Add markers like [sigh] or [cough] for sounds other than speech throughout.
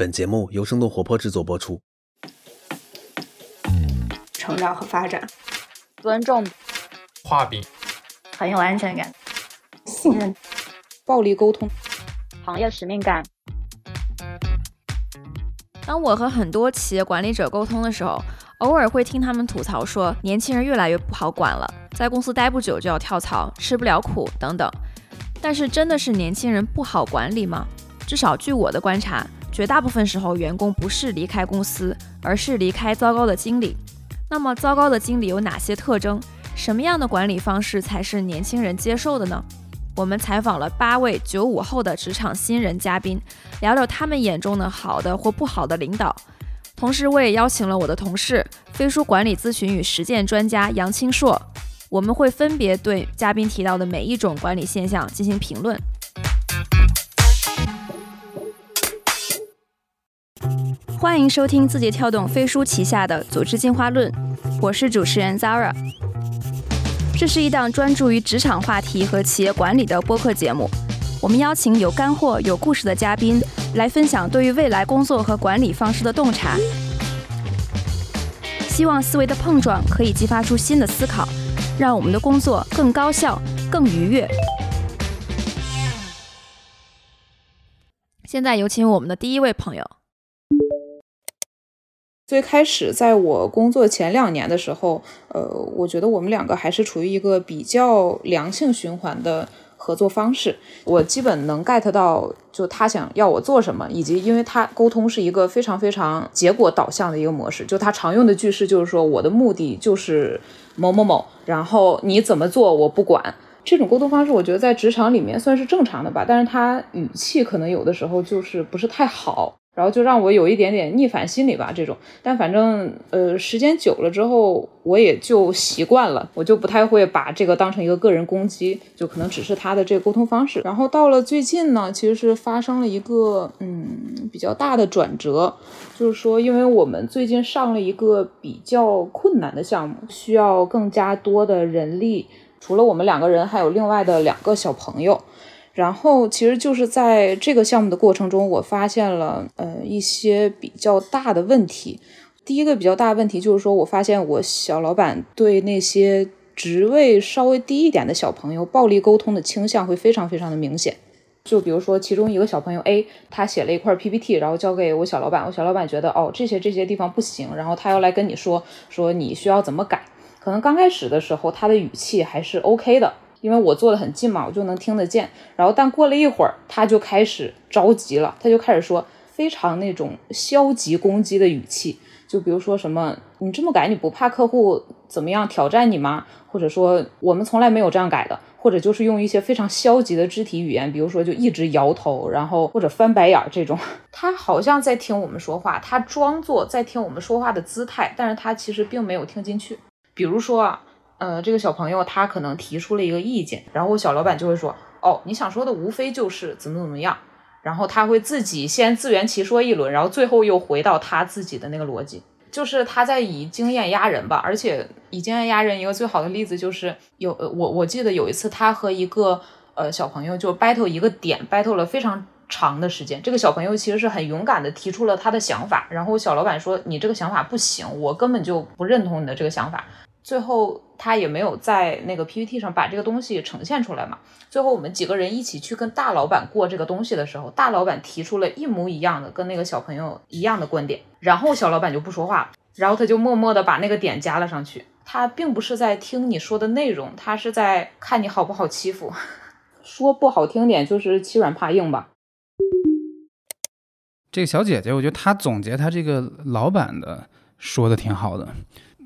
本节目由生动活泼制作播出。成长和发展，尊重，画饼，很有安全感，信任，暴力沟通，行业使命感。当我和很多企业管理者沟通的时候，偶尔会听他们吐槽说，年轻人越来越不好管了，在公司待不久就要跳槽，吃不了苦等等。但是，真的是年轻人不好管理吗？至少据我的观察。绝大部分时候，员工不是离开公司，而是离开糟糕的经理。那么，糟糕的经理有哪些特征？什么样的管理方式才是年轻人接受的呢？我们采访了八位九五后的职场新人嘉宾，聊聊他们眼中的好的或不好的领导。同时，我也邀请了我的同事，飞书管理咨询与实践专家杨清硕。我们会分别对嘉宾提到的每一种管理现象进行评论。欢迎收听字节跳动飞书旗下的《组织进化论》，我是主持人 Zara。这是一档专注于职场话题和企业管理的播客节目。我们邀请有干货、有故事的嘉宾来分享对于未来工作和管理方式的洞察。希望思维的碰撞可以激发出新的思考，让我们的工作更高效、更愉悦。现在有请我们的第一位朋友。最开始在我工作前两年的时候，呃，我觉得我们两个还是处于一个比较良性循环的合作方式。我基本能 get 到，就他想要我做什么，以及因为他沟通是一个非常非常结果导向的一个模式，就他常用的句式就是说我的目的就是某某某，然后你怎么做我不管。这种沟通方式，我觉得在职场里面算是正常的吧，但是他语气可能有的时候就是不是太好。然后就让我有一点点逆反心理吧，这种。但反正呃，时间久了之后，我也就习惯了，我就不太会把这个当成一个个人攻击，就可能只是他的这个沟通方式。然后到了最近呢，其实是发生了一个嗯比较大的转折，就是说，因为我们最近上了一个比较困难的项目，需要更加多的人力，除了我们两个人，还有另外的两个小朋友。然后，其实就是在这个项目的过程中，我发现了呃一些比较大的问题。第一个比较大的问题就是说，我发现我小老板对那些职位稍微低一点的小朋友暴力沟通的倾向会非常非常的明显。就比如说，其中一个小朋友 A，他写了一块 PPT，然后交给我小老板，我小老板觉得哦这些这些地方不行，然后他要来跟你说说你需要怎么改。可能刚开始的时候，他的语气还是 OK 的。因为我坐得很近嘛，我就能听得见。然后，但过了一会儿，他就开始着急了，他就开始说非常那种消极攻击的语气，就比如说什么“你这么改，你不怕客户怎么样挑战你吗？”或者说“我们从来没有这样改的”，或者就是用一些非常消极的肢体语言，比如说就一直摇头，然后或者翻白眼儿这种。[laughs] 他好像在听我们说话，他装作在听我们说话的姿态，但是他其实并没有听进去。比如说啊。呃，这个小朋友他可能提出了一个意见，然后我小老板就会说，哦，你想说的无非就是怎么怎么样，然后他会自己先自圆其说一轮，然后最后又回到他自己的那个逻辑，就是他在以经验压人吧，而且以经验压人一个最好的例子就是有我我记得有一次他和一个呃小朋友就 battle 一个点 battle 了非常长的时间，这个小朋友其实是很勇敢的提出了他的想法，然后小老板说你这个想法不行，我根本就不认同你的这个想法。最后他也没有在那个 PPT 上把这个东西呈现出来嘛。最后我们几个人一起去跟大老板过这个东西的时候，大老板提出了一模一样的跟那个小朋友一样的观点，然后小老板就不说话了，然后他就默默的把那个点加了上去。他并不是在听你说的内容，他是在看你好不好欺负。说不好听点就是欺软怕硬吧。这个小姐姐，我觉得她总结她这个老板的说的挺好的。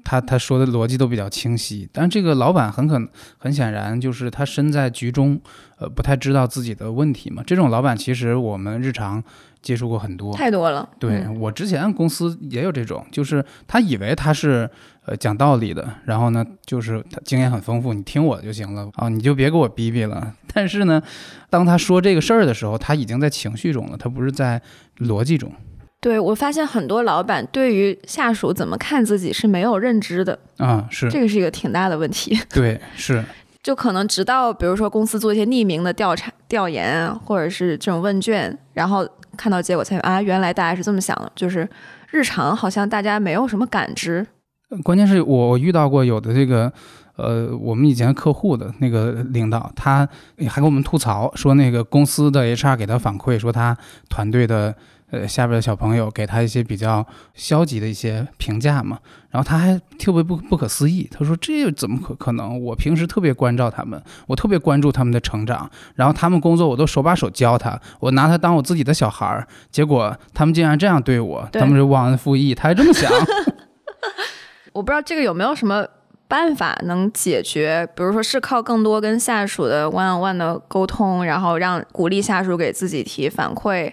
他他说的逻辑都比较清晰，但这个老板很可很显然就是他身在局中，呃，不太知道自己的问题嘛。这种老板其实我们日常接触过很多，太多了。对我之前公司也有这种，就是他以为他是呃讲道理的，然后呢，就是他经验很丰富，你听我就行了啊，你就别给我逼逼了。[laughs] 但是呢，当他说这个事儿的时候，他已经在情绪中了，他不是在逻辑中。对我发现很多老板对于下属怎么看自己是没有认知的啊，是这个是一个挺大的问题。[laughs] 对，是就可能直到比如说公司做一些匿名的调查、调研或者是这种问卷，然后看到结果才啊，原来大家是这么想的，就是日常好像大家没有什么感知。关键是我遇到过有的这个。呃，我们以前客户的那个领导，他还跟我们吐槽说，那个公司的 HR 给他反馈说，他团队的呃下边的小朋友给他一些比较消极的一些评价嘛。然后他还特别不不可思议，他说这怎么可可能？我平时特别关照他们，我特别关注他们的成长，然后他们工作我都手把手教他，我拿他当我自己的小孩儿，结果他们竟然这样对我，他们是忘恩负义，他还这么想。[laughs] 我不知道这个有没有什么。办法能解决，比如说是靠更多跟下属的 one on one 的沟通，然后让鼓励下属给自己提反馈，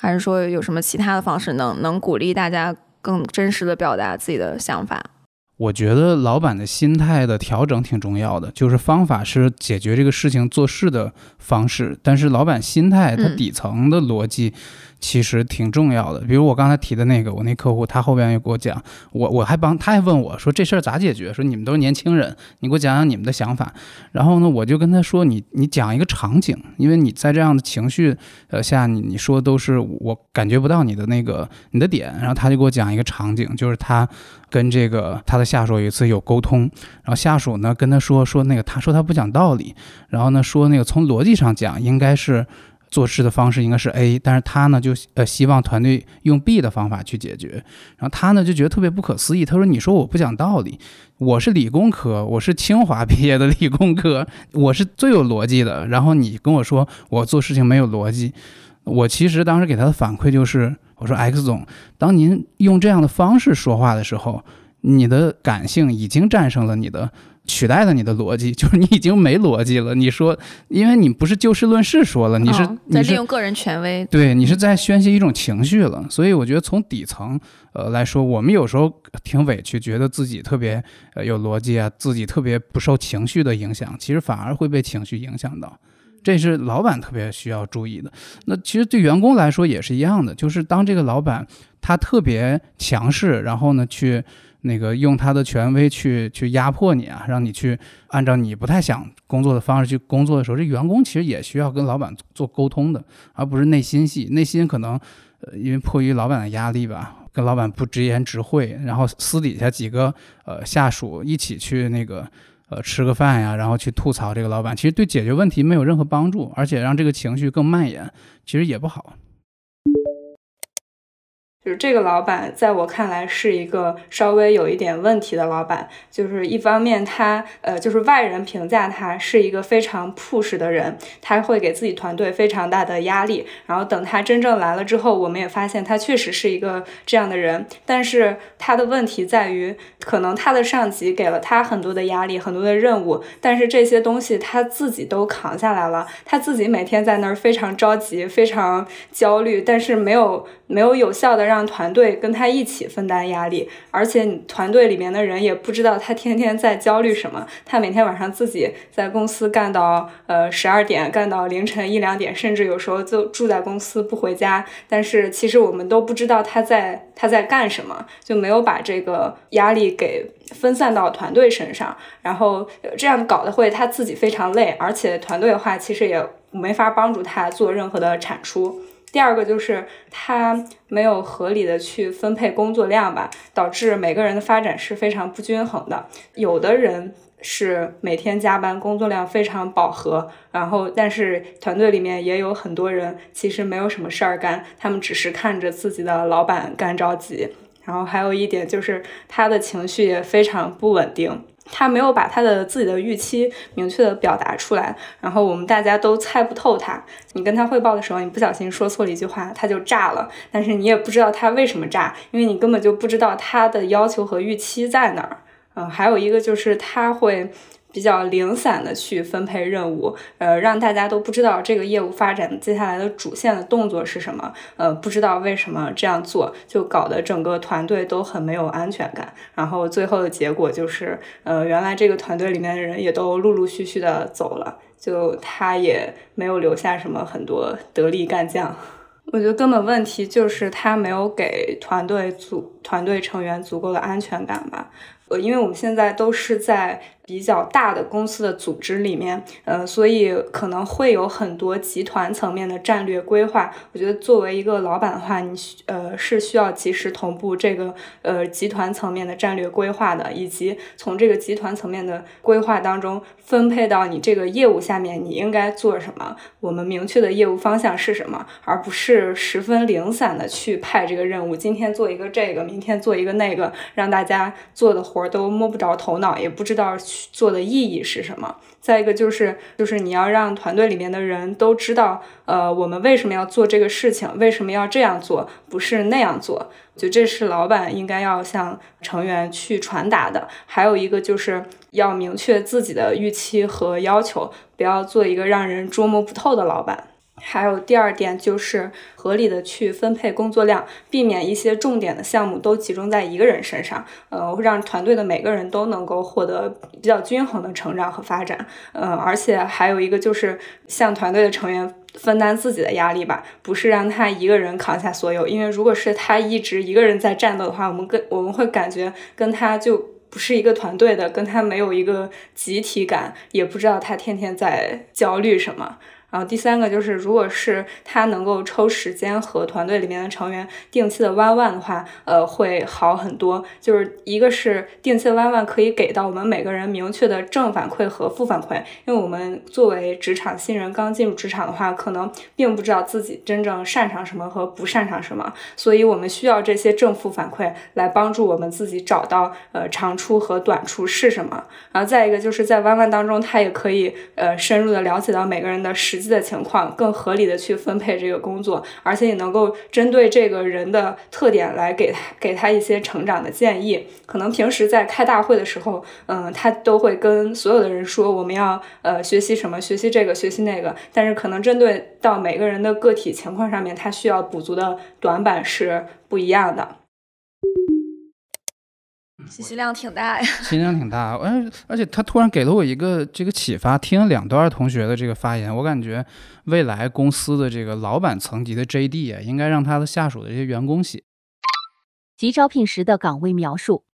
还是说有什么其他的方式能能鼓励大家更真实的表达自己的想法？我觉得老板的心态的调整挺重要的，就是方法是解决这个事情做事的方式，但是老板心态他底层的逻辑。其实挺重要的，比如我刚才提的那个，我那客户他后边又给我讲，我我还帮他还问我说这事儿咋解决？说你们都是年轻人，你给我讲讲你们的想法。然后呢，我就跟他说，你你讲一个场景，因为你在这样的情绪呃下，你你说都是我感觉不到你的那个你的点。然后他就给我讲一个场景，就是他跟这个他的下属有一次有沟通，然后下属呢跟他说说那个他说他不讲道理，然后呢说那个从逻辑上讲应该是。做事的方式应该是 A，但是他呢就呃希望团队用 B 的方法去解决，然后他呢就觉得特别不可思议，他说：“你说我不讲道理，我是理工科，我是清华毕业的理工科，我是最有逻辑的，然后你跟我说我做事情没有逻辑。”我其实当时给他的反馈就是，我说 X 总，当您用这样的方式说话的时候，你的感性已经战胜了你的。取代了你的逻辑，[laughs] 就是你已经没逻辑了。你说，因为你不是就事论事说了，你是在利用个人权威，对你是在宣泄一种情绪了。所以我觉得从底层呃来说，我们有时候挺委屈，觉得自己特别呃有逻辑啊，自己特别不受情绪的影响，其实反而会被情绪影响到。这是老板特别需要注意的。那其实对员工来说也是一样的，就是当这个老板他特别强势，然后呢去。那个用他的权威去去压迫你啊，让你去按照你不太想工作的方式去工作的时候，这员工其实也需要跟老板做沟通的，而不是内心戏。内心可能，呃，因为迫于老板的压力吧，跟老板不直言直会，然后私底下几个呃下属一起去那个呃吃个饭呀，然后去吐槽这个老板，其实对解决问题没有任何帮助，而且让这个情绪更蔓延，其实也不好。就是这个老板，在我看来是一个稍微有一点问题的老板。就是一方面，他呃，就是外人评价他是一个非常 push 的人，他会给自己团队非常大的压力。然后等他真正来了之后，我们也发现他确实是一个这样的人。但是他的问题在于，可能他的上级给了他很多的压力，很多的任务，但是这些东西他自己都扛下来了。他自己每天在那儿非常着急，非常焦虑，但是没有没有有效的让。团队跟他一起分担压力，而且你团队里面的人也不知道他天天在焦虑什么。他每天晚上自己在公司干到呃十二点，干到凌晨一两点，甚至有时候就住在公司不回家。但是其实我们都不知道他在他在干什么，就没有把这个压力给分散到团队身上。然后这样搞得会他自己非常累，而且团队的话其实也没法帮助他做任何的产出。第二个就是他没有合理的去分配工作量吧，导致每个人的发展是非常不均衡的。有的人是每天加班，工作量非常饱和，然后但是团队里面也有很多人其实没有什么事儿干，他们只是看着自己的老板干着急。然后还有一点就是他的情绪也非常不稳定。他没有把他的自己的预期明确的表达出来，然后我们大家都猜不透他。你跟他汇报的时候，你不小心说错了一句话，他就炸了。但是你也不知道他为什么炸，因为你根本就不知道他的要求和预期在哪儿。嗯，还有一个就是他会。比较零散的去分配任务，呃，让大家都不知道这个业务发展接下来的主线的动作是什么，呃，不知道为什么这样做，就搞得整个团队都很没有安全感。然后最后的结果就是，呃，原来这个团队里面的人也都陆陆续续的走了，就他也没有留下什么很多得力干将。我觉得根本问题就是他没有给团队组团队成员足够的安全感吧。呃，因为我们现在都是在。比较大的公司的组织里面，呃，所以可能会有很多集团层面的战略规划。我觉得作为一个老板的话，你呃是需要及时同步这个呃集团层面的战略规划的，以及从这个集团层面的规划当中分配到你这个业务下面你应该做什么，我们明确的业务方向是什么，而不是十分零散的去派这个任务，今天做一个这个，明天做一个那个，让大家做的活都摸不着头脑，也不知道。做的意义是什么？再一个就是，就是你要让团队里面的人都知道，呃，我们为什么要做这个事情，为什么要这样做，不是那样做。就这是老板应该要向成员去传达的。还有一个就是要明确自己的预期和要求，不要做一个让人捉摸不透的老板。还有第二点就是合理的去分配工作量，避免一些重点的项目都集中在一个人身上，呃，让团队的每个人都能够获得比较均衡的成长和发展，呃，而且还有一个就是向团队的成员分担自己的压力吧，不是让他一个人扛下所有，因为如果是他一直一个人在战斗的话，我们跟我们会感觉跟他就不是一个团队的，跟他没有一个集体感，也不知道他天天在焦虑什么。然后第三个就是，如果是他能够抽时间和团队里面的成员定期的弯弯的话，呃，会好很多。就是一个是定期的弯弯可以给到我们每个人明确的正反馈和负反馈，因为我们作为职场新人刚进入职场的话，可能并不知道自己真正擅长什么和不擅长什么，所以我们需要这些正负反馈来帮助我们自己找到呃长处和短处是什么。然后再一个就是在弯弯当中，他也可以呃深入的了解到每个人的实。实际的情况更合理的去分配这个工作，而且也能够针对这个人的特点来给他给他一些成长的建议。可能平时在开大会的时候，嗯，他都会跟所有的人说我们要呃学习什么，学习这个，学习那个。但是可能针对到每个人的个体情况上面，他需要补足的短板是不一样的。信息量挺大呀，信息量挺大，而而且他突然给了我一个这个启发，听了两段同学的这个发言，我感觉未来公司的这个老板层级的 JD 啊，应该让他的下属的这些员工写，及招聘时的岗位描述。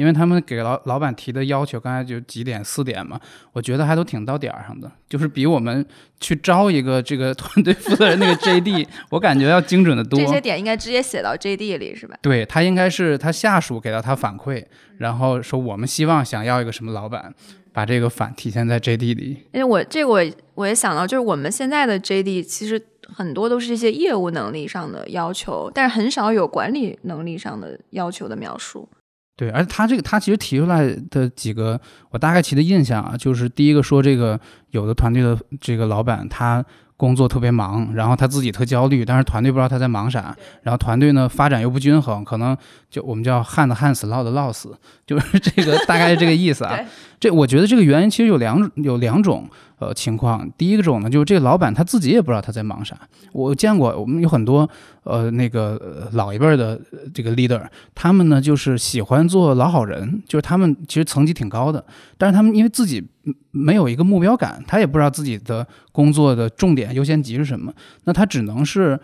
因为他们给老老板提的要求，刚才就几点四点嘛，我觉得还都挺到点儿上的，就是比我们去招一个这个 [laughs] 团队负责人那个 JD，[laughs] 我感觉要精准的多。这些点应该直接写到 JD 里是吧？对他应该是他下属给到他反馈，然后说我们希望想要一个什么老板，把这个反体现在 JD 里。因为我这个我我也想到，就是我们现在的 JD 其实很多都是一些业务能力上的要求，但是很少有管理能力上的要求的描述。对，而且他这个他其实提出来的几个，我大概其的印象啊，就是第一个说这个有的团队的这个老板他工作特别忙，然后他自己特焦虑，但是团队不知道他在忙啥，然后团队呢发展又不均衡，可能就我们叫旱的旱死，涝的涝死，就是这个大概是这个意思啊。[laughs] 这我觉得这个原因其实有两有两种。呃，情况。第一个种呢，就是这个老板他自己也不知道他在忙啥。我见过，我们有很多呃那个老一辈的这个 leader，他们呢就是喜欢做老好人，就是他们其实层级挺高的，但是他们因为自己没有一个目标感，他也不知道自己的工作的重点优先级是什么，那他只能是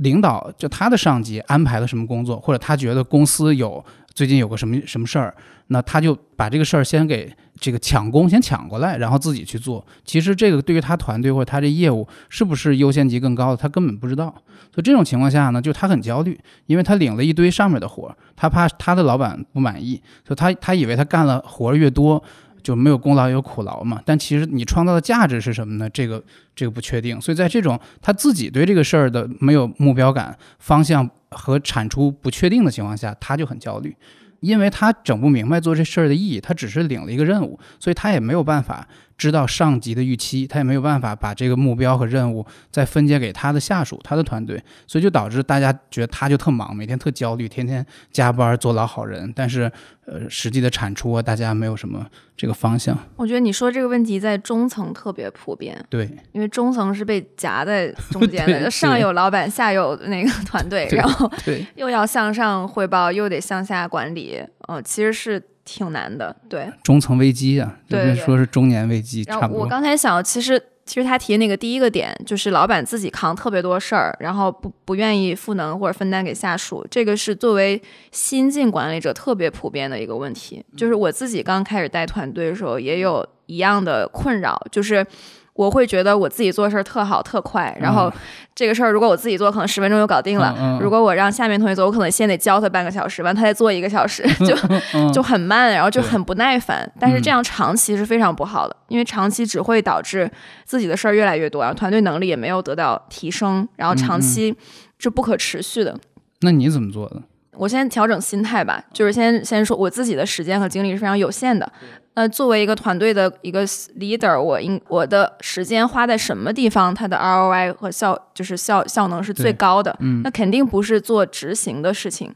领导就他的上级安排了什么工作，或者他觉得公司有最近有个什么什么事儿，那他就把这个事儿先给。这个抢工先抢过来，然后自己去做。其实这个对于他团队或者他这业务是不是优先级更高的，他根本不知道。所以这种情况下呢，就他很焦虑，因为他领了一堆上面的活儿，他怕他的老板不满意，所以他他以为他干了活儿越多就没有功劳有苦劳嘛。但其实你创造的价值是什么呢？这个这个不确定。所以在这种他自己对这个事儿的没有目标感、方向和产出不确定的情况下，他就很焦虑。因为他整不明白做这事儿的意义，他只是领了一个任务，所以他也没有办法。知道上级的预期，他也没有办法把这个目标和任务再分解给他的下属、他的团队，所以就导致大家觉得他就特忙，每天特焦虑，天天加班做老好人。但是，呃，实际的产出啊，大家没有什么这个方向。我觉得你说这个问题在中层特别普遍，对，因为中层是被夹在中 [laughs] 间的，上有老板，下有那个团队，然后又要向上汇报，又得向下管理，呃，其实是。挺难的，对中层危机啊，就是说是中年危机，差不多。我刚才想，其实其实他提的那个第一个点，就是老板自己扛特别多事儿，然后不不愿意赋能或者分担给下属，这个是作为新进管理者特别普遍的一个问题。就是我自己刚开始带团队的时候，也有一样的困扰，就是。我会觉得我自己做事儿特好特快，然后这个事儿如果我自己做，可能十分钟就搞定了。嗯嗯如果我让下面同学做，我可能先得教他半个小时，完他再做一个小时，就 [laughs] 嗯就很慢，然后就很不耐烦。但是这样长期是非常不好的，因为长期只会导致自己的事儿越来越多，然后团队能力也没有得到提升，然后长期是不可持续的。那你怎么做的？我先调整心态吧，就是先先说我自己的时间和精力是非常有限的。那作为一个团队的一个 leader，我应我的时间花在什么地方，它的 ROI 和效就是效效能是最高的。嗯那肯定不是做执行的事情，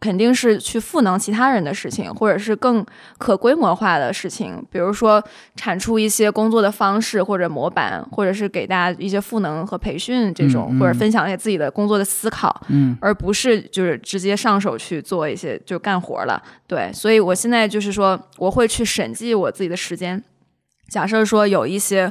肯定是去赋能其他人的事情，或者是更可规模化的事情，比如说产出一些工作的方式或者模板，或者是给大家一些赋能和培训这种，嗯嗯或者分享一些自己的工作的思考。嗯而不是就是直接上手去做一些就干活了。对，所以我现在就是说，我会去审计我自己的时间。假设说有一些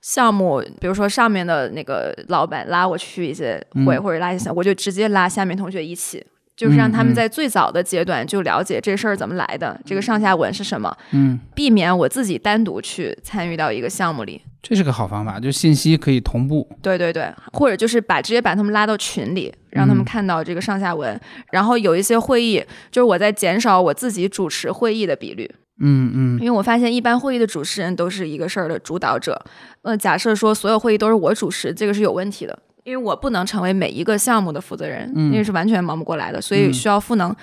项目，比如说上面的那个老板拉我去一些会、嗯或者拉一些，我就直接拉下面同学一起。就是让他们在最早的阶段就了解这事儿怎么来的，这个上下文是什么，嗯，避免我自己单独去参与到一个项目里。这是个好方法，就信息可以同步。对对对，或者就是把直接把他们拉到群里，让他们嗯看到这个上下文。然后有一些会议，就是我在减少我自己主持会议的比率，嗯嗯因为我发现一般会议的主持人都是一个事儿的主导者。呃，假设说所有会议都是我主持，这个是有问题的。因为我不能成为每一个项目的负责人，嗯因为是完全忙不过来的，所以嗯需要赋能，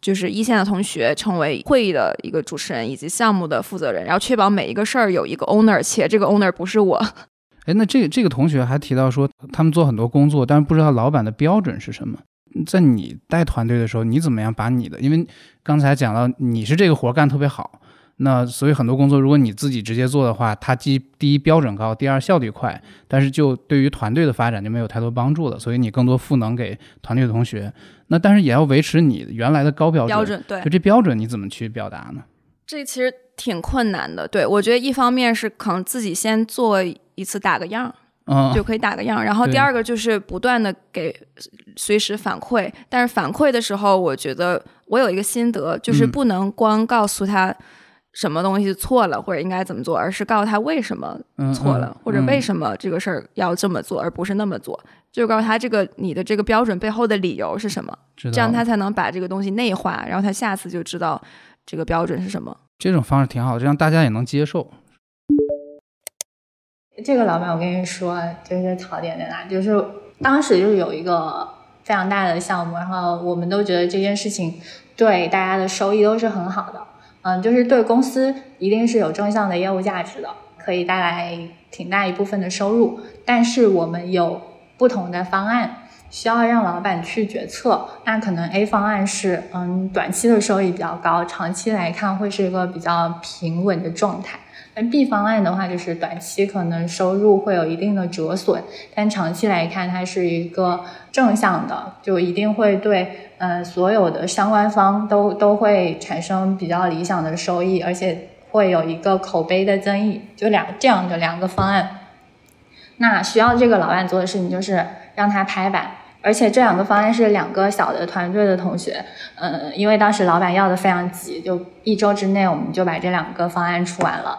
就是一线的同学成为会议的一个主持人以及项目的负责人，然后确保每一个事儿有一个 owner，且这个 owner 不是我。[laughs] 哎，那这个这个同学还提到说，他们做很多工作，但是不知道老板的标准是什么。在你带团队的时候，你怎么样把你的？因为刚才讲到你是这个活儿干特别好，那所以很多工作如果你自己直接做的话，它既第一标准高，第二效率快，但是就对于团队的发展就没有太多帮助了。所以你更多赋能给团队的同学，那但是也要维持你原来的高标准。标准对就这标准你怎么去表达呢？这其实挺困难的。对我觉得一方面是可能自己先做一次打个样儿，嗯，就可以打个样儿，然后第二个就是不断的给随时反馈。但是反馈的时候，我觉得我有一个心得，就是嗯不能光告诉他。什么东西错了，或者应该怎么做，而是告诉他为什么嗯错了，嗯或者为嗯什么这个事儿要这么做，而不是那么做。就告诉他这个你的这个标准背后的理由是什么，这样他才能把这个东西内化，然后他下次就知道这个标准是什么。这种方式挺好的，这样大家也能接受。这个老板，我跟你说，就是槽点在哪？就是当时就是有一个非常大的项目，然后我们都觉得这件事情对大家的收益都是很好的，嗯，就是对公司一定是有正向的业务价值的，可以带来挺大一部分的收入。但是我们有不同的方案，需要让老板去决策。那可能 A 方案是，嗯，短期的收益比较高，长期来看会是一个比较平稳的状态。B 方案的话，就是短期可能收入会有一定的折损，但长期来看它是一个正向的，就一定会对呃所有的相关方都都会产生比较理想的收益，而且会有一个口碑的增益，就两这样的两个方案。那需要这个老板做的事情就是让他拍板，而且这两个方案是两个小的团队的同学，呃，因为当时老板要的非常急，就一周之内我们就把这两个方案出完了。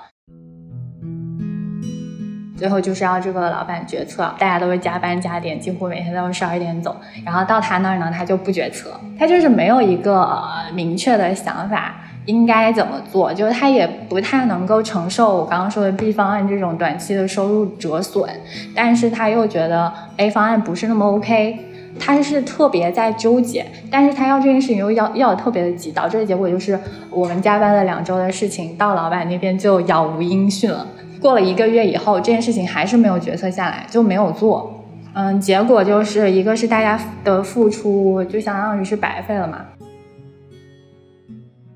最后就是要这个老板决策，大家都是加班加点，几乎每天都是十二点走。然后到他那儿呢，他就不决策，他就是没有一个、明确的想法，应该怎么做，就是他也不太能够承受我刚刚说的 B 方案这种短期的收入折损，但是他又觉得 A 方案不是那么 OK。他是特别在纠结，但是他要这件事情又要要的特别的急，导致的结果就是我们加班了两周的事情，到老板那边就杳无音讯了。过了一个月以后，这件事情还是没有决策下来，就没有做。嗯，结果就是一个是大家的付出就相当于是白费了嘛，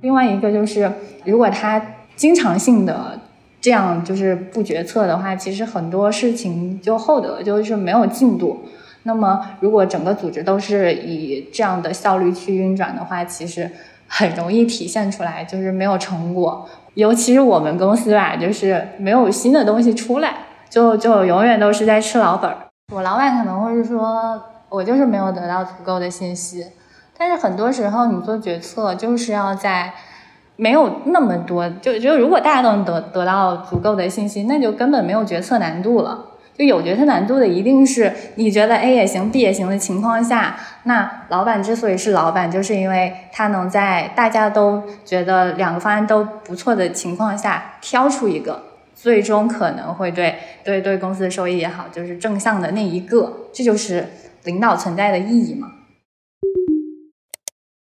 另外一个就是如果他经常性的这样就是不决策的话，其实很多事情就后得就是没有进度。那么如果整个组织都是以这样的效率去运转的话，其实很容易体现出来就是没有成果。尤其是我们公司吧，就是没有新的东西出来，就就永远都是在吃老本儿。我老板可能会是说，我就是没有得到足够的信息，但是很多时候你做决策就是要在没有那么多，就就如果大家都能得得到足够的信息，那就根本没有决策难度了。就有决策难度的，一定是你觉得 A 也行，B 也行的情况下，那老板之所以是老板，就是因为他能在大家都觉得两个方案都不错的情况下，挑出一个最终可能会对对对公司的收益也好，就是正向的那一个，这就是领导存在的意义嘛。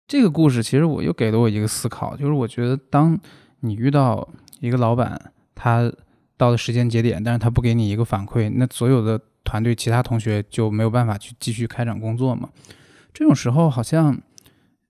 这个故事其实我又给了我一个思考，就是我觉得当你遇到一个老板，他。到了时间节点，但是他不给你一个反馈，那所有的团队其他同学就没有办法去继续开展工作嘛？这种时候好像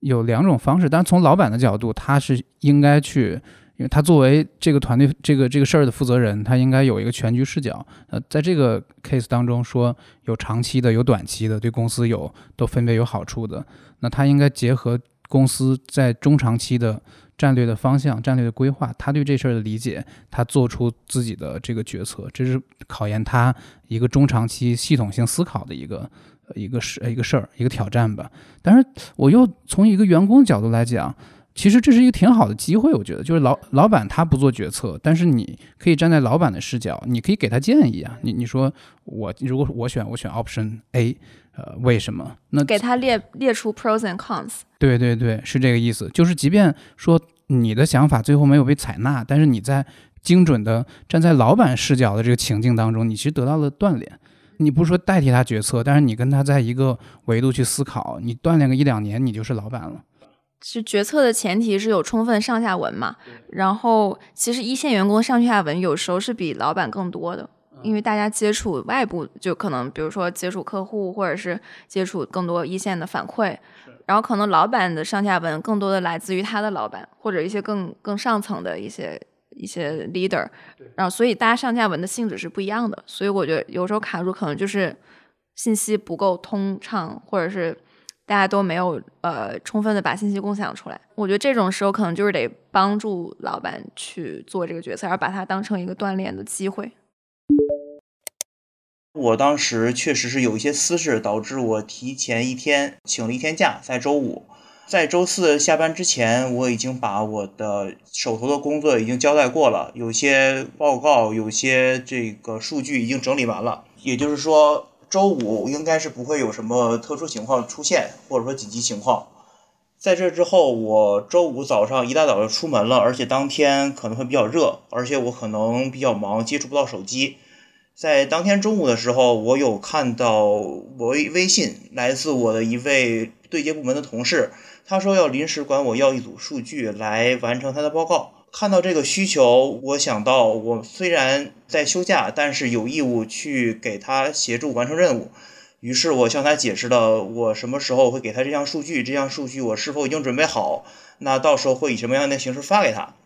有两种方式，但是从老板的角度，他是应该去，因为他作为这个团队这个这个事儿的负责人，他应该有一个全局视角。呃，在这个 case 当中，说有长期的，有短期的，对公司有都分别有好处的，那他应该结合公司在中长期的。战略的方向、战略的规划，他对这事儿的理解，他做出自己的这个决策，这是考验他一个中长期系统性思考的一个一个事一个事儿一个挑战吧。但是我又从一个员工角度来讲，其实这是一个挺好的机会，我觉得就是老老板他不做决策，但是你可以站在老板的视角，你可以给他建议啊。你你说我如果我选我选 option A。呃，为什么？那给他列列出 pros and cons。对对对，是这个意思。就是即便说你的想法最后没有被采纳，但是你在精准的站在老板视角的这个情境当中，你其实得到了锻炼。你不是说代替他决策，但是你跟他在一个维度去思考，你锻炼个一两年，你就是老板了。是决策的前提是有充分上下文嘛？然后其实一线员工上下文有时候是比老板更多的。因为大家接触外部，就可能比如说接触客户，或者是接触更多一线的反馈，然后可能老板的上下文更多的来自于他的老板，或者一些更更上层的一些一些 leader，然后所以大家上下文的性质是不一样的，所以我觉得有时候卡住可能就是信息不够通畅，或者是大家都没有呃充分的把信息共享出来。我觉得这种时候可能就是得帮助老板去做这个决策，而把它当成一个锻炼的机会。我当时确实是有一些私事，导致我提前一天请了一天假，在周五，在周四下班之前，我已经把我的手头的工作已经交代过了，有些报告、有些这个数据已经整理完了。也就是说，周五应该是不会有什么特殊情况出现，或者说紧急情况。在这之后，我周五早上一大早就出门了，而且当天可能会比较热，而且我可能比较忙，接触不到手机。在当天中午的时候，我有看到我微信来自我的一位对接部门的同事，他说要临时管我要一组数据来完成他的报告。看到这个需求，我想到我虽然在休假，但是有义务去给他协助完成任务。于是我向他解释了我什么时候会给他这项数据，这项数据我是否已经准备好，那到时候会以什么样的形式发给他。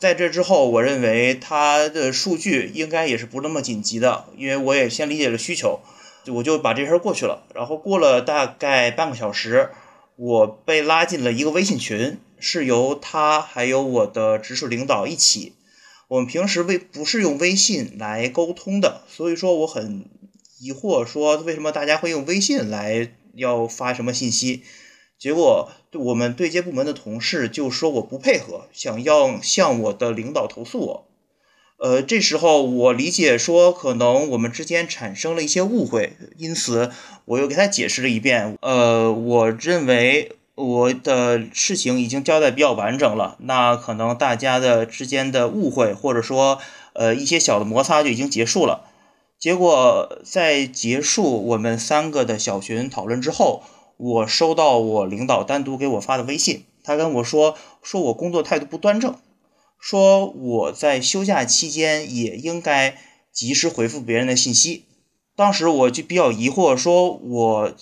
在这之后，我认为他的数据应该也是不那么紧急的，因为我也先理解了需求，我就把这事儿过去了。然后过了大概半个小时，我被拉进了一个微信群，是由他还有我的直属领导一起。我们平时为不是用微信来沟通的，所以说我很疑惑，说为什么大家会用微信来要发什么信息？结果，我们对接部门的同事就说我不配合，想要向我的领导投诉我。呃，这时候我理解说，可能我们之间产生了一些误会，因此我又给他解释了一遍。呃，我认为我的事情已经交代比较完整了，那可能大家的之间的误会，或者说呃一些小的摩擦就已经结束了。结果在结束我们三个的小群讨论之后。我收到我领导单独给我发的微信，他跟我说，说我工作态度不端正，说我在休假期间也应该及时回复别人的信息。当时我就比较疑惑，说我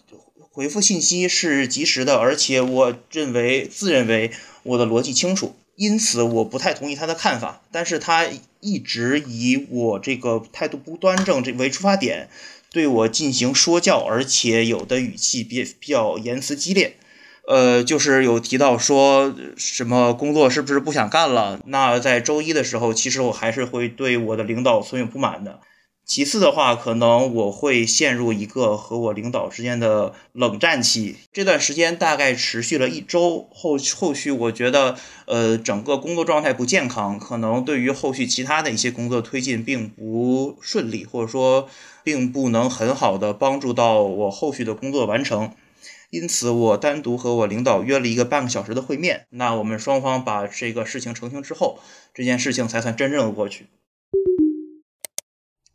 回复信息是及时的，而且我认为自认为我的逻辑清楚，因此我不太同意他的看法。但是他一直以我这个态度不端正这为出发点。对我进行说教，而且有的语气比比较言辞激烈，呃，就是有提到说什么工作是不是不想干了？那在周一的时候，其实我还是会对我的领导存有不满的。其次的话，可能我会陷入一个和我领导之间的冷战期。这段时间大概持续了一周，后后续我觉得，呃，整个工作状态不健康，可能对于后续其他的一些工作推进并不顺利，或者说并不能很好的帮助到我后续的工作完成。因此，我单独和我领导约了一个半个小时的会面。那我们双方把这个事情澄清之后，这件事情才算真正的过去。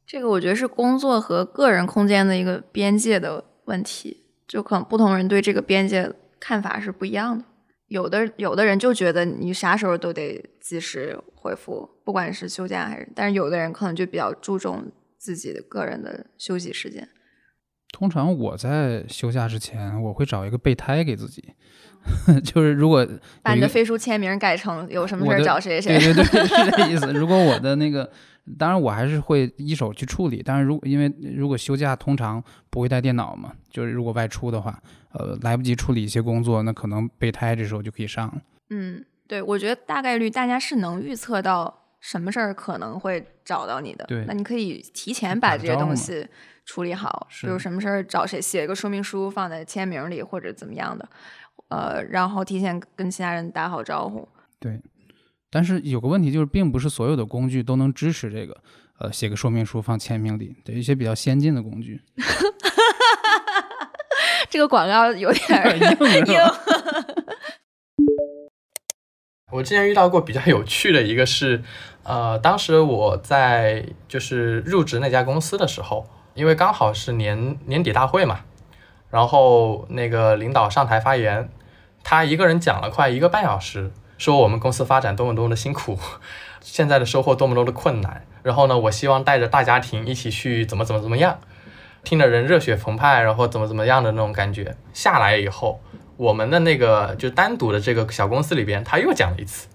这个我觉得是工作和个人空间的一个边界的问题，就可能不同人对这个边界看法是不一样的。有的有的人就觉得你啥时候都得及时回复，不管是休假还是，但是有的人可能就比较注重自己的个人的休息时间。通常我在休假之前，我会找一个备胎给自己，[laughs] 就是如果把你的飞书签名改成有什么事找谁谁，对对对，是这意思。如果我的那个。当然，我还是会一手去处理。但是，如因为如果休假通常不会带电脑嘛，就是如果外出的话，呃，来不及处理一些工作，那可能备胎这时候就可以上了。嗯，对，我觉得大概率大家是能预测到什么事儿可能会找到你的。对，那你可以提前把这些东西处理好，比如什么事儿找谁，写一个说明书放在签名里或者怎么样的，呃，然后提前跟其他人打好招呼。对。但是有个问题就是，并不是所有的工具都能支持这个，呃，写个说明书放签名里，对一些比较先进的工具。[laughs] 这个广告有点 [laughs] 硬。[laughs] 我之前遇到过比较有趣的一个是，呃，当时我在就是入职那家公司的时候，因为刚好是年年底大会嘛，然后那个领导上台发言，他一个人讲了快一个半小时。说我们公司发展多么多么的辛苦，[laughs] 现在的收获多么多么的困难。然后呢，我希望带着大家庭一起去怎么怎么怎么样，听的人热血澎湃，然后怎么怎么样的那种感觉。下来以后，我们的那个就单独的这个小公司里边，他又讲了一次。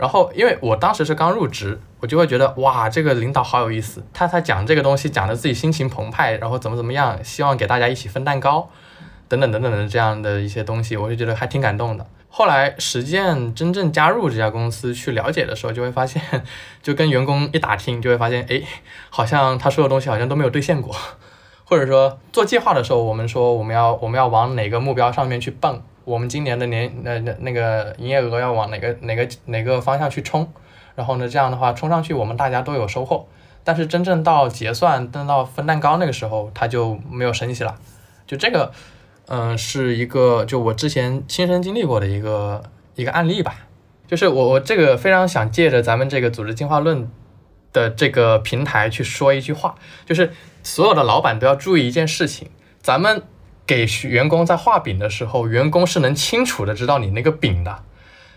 然后因为我当时是刚入职，我就会觉得哇，这个领导好有意思。他他讲这个东西讲的自己心情澎湃，然后怎么怎么样，希望给大家一起分蛋糕，等等等等的这样的一些东西，我就觉得还挺感动的。后来实践真正加入这家公司去了解的时候，就会发现，[laughs] 就跟员工一打听，就会发现，哎，好像他说的东西好像都没有兑现过，或者说做计划的时候，我们说我们要我们要往哪个目标上面去蹦，我们今年的年那那那个营业额要往哪个哪个哪个方向去冲，然后呢这样的话冲上去，我们大家都有收获，但是真正到结算，等到分蛋糕那个时候，他就没有声息了，就这个。嗯，是一个就我之前亲身经历过的一个一个案例吧，就是我我这个非常想借着咱们这个组织进化论的这个平台去说一句话，就是所有的老板都要注意一件事情，咱们给员工在画饼的时候，员工是能清楚的知道你那个饼的，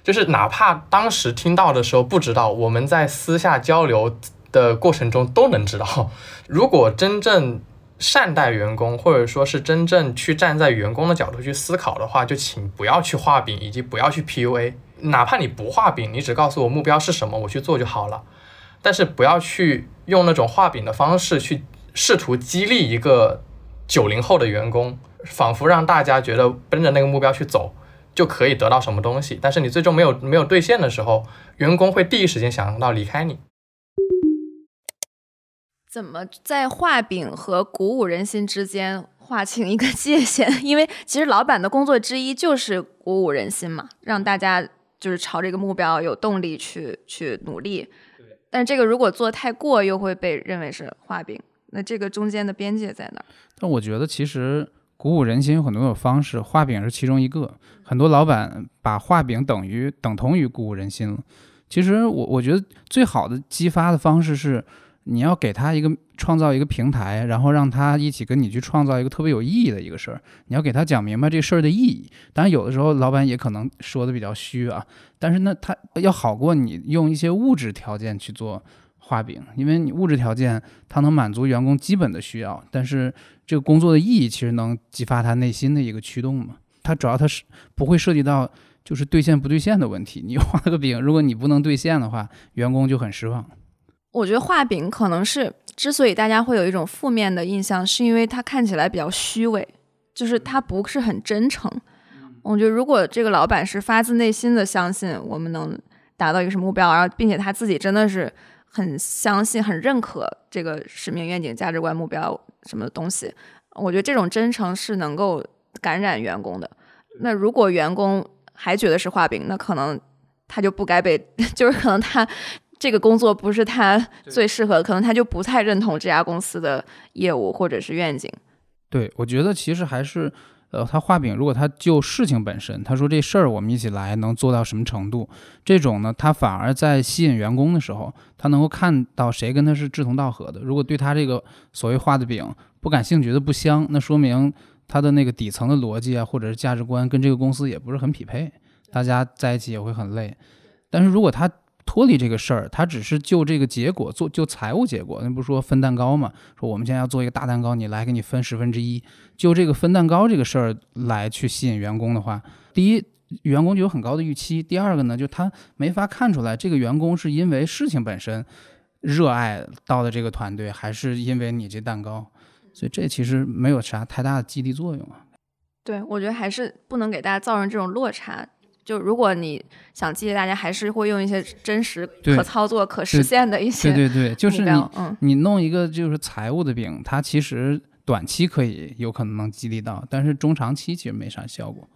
就是哪怕当时听到的时候不知道，我们在私下交流的过程中都能知道，如果真正。善待员工，或者说是真正去站在员工的角度去思考的话，就请不要去画饼，以及不要去 PUA。哪怕你不画饼，你只告诉我目标是什么，我去做就好了。但是不要去用那种画饼的方式去试图激励一个九零后的员工，仿佛让大家觉得奔着那个目标去走就可以得到什么东西。但是你最终没有没有兑现的时候，员工会第一时间想到离开你。怎么在画饼和鼓舞人心之间划清一个界限？因为其实老板的工作之一就是鼓舞人心嘛，让大家就是朝这个目标有动力去去努力。但这个如果做太过，又会被认为是画饼。那这个中间的边界在哪？但我觉得其实鼓舞人心有很多种方式，画饼是其中一个。很多老板把画饼等于等同于鼓舞人心了。其实我我觉得最好的激发的方式是。你要给他一个创造一个平台，然后让他一起跟你去创造一个特别有意义的一个事儿。你要给他讲明白这事儿的意义。当然，有的时候老板也可能说的比较虚啊，但是那他要好过你用一些物质条件去做画饼，因为你物质条件它能满足员工基本的需要，但是这个工作的意义其实能激发他内心的一个驱动嘛。它主要它是不会涉及到就是兑现不兑现的问题。你 [laughs] 画了个饼，如果你不能兑现的话，员工就很失望。我觉得画饼可能是之所以大家会有一种负面的印象，是因为它看起来比较虚伪，就是它不是很真诚。我觉得如果这个老板是发自内心的相信我们能达到一个什么目标，然后并且他自己真的是很相信、很认可这个使命、愿景、价值观、目标什么东西。我觉得这种真诚是能够感染员工的。那如果员工还觉得是画饼，那可能他就不该被，[laughs] 就是可能他这个工作不是他最适合的，可能他就不太认同这家公司的业务或者是愿景。对，我觉得其实还是，呃，他画饼，如果他就事情本身，他说这事儿我们一起来能做到什么程度，这种呢，他反而在吸引员工的时候，他能够看到谁跟他是志同道合的。如果对他这个所谓画的饼不感兴趣的不香，那说明他的那个底层的逻辑啊，或者是价值观跟这个公司也不是很匹配，大家在一起也会很累。但是如果他脱离这个事儿，他只是就这个结果做，就财务结果，那不是说分蛋糕嘛？说我们现在要做一个大蛋糕，你来给你分十分之一，就这个分蛋糕这个事儿来去吸引员工的话，第一，员工就有很高的预期；第二个呢，就他没法看出来这个员工是因为事情本身热爱到的这个团队，还是因为你这蛋糕，所以这其实没有啥太大的激励作用啊。对，我觉得还是不能给大家造成这种落差。就如果你想激励大家，还是会用一些真实、可操作、可实现的一些对对对，就是你嗯，你弄一个就是财务的饼，它其实短期可以有可能能激励到，但是中长期其实没啥效果。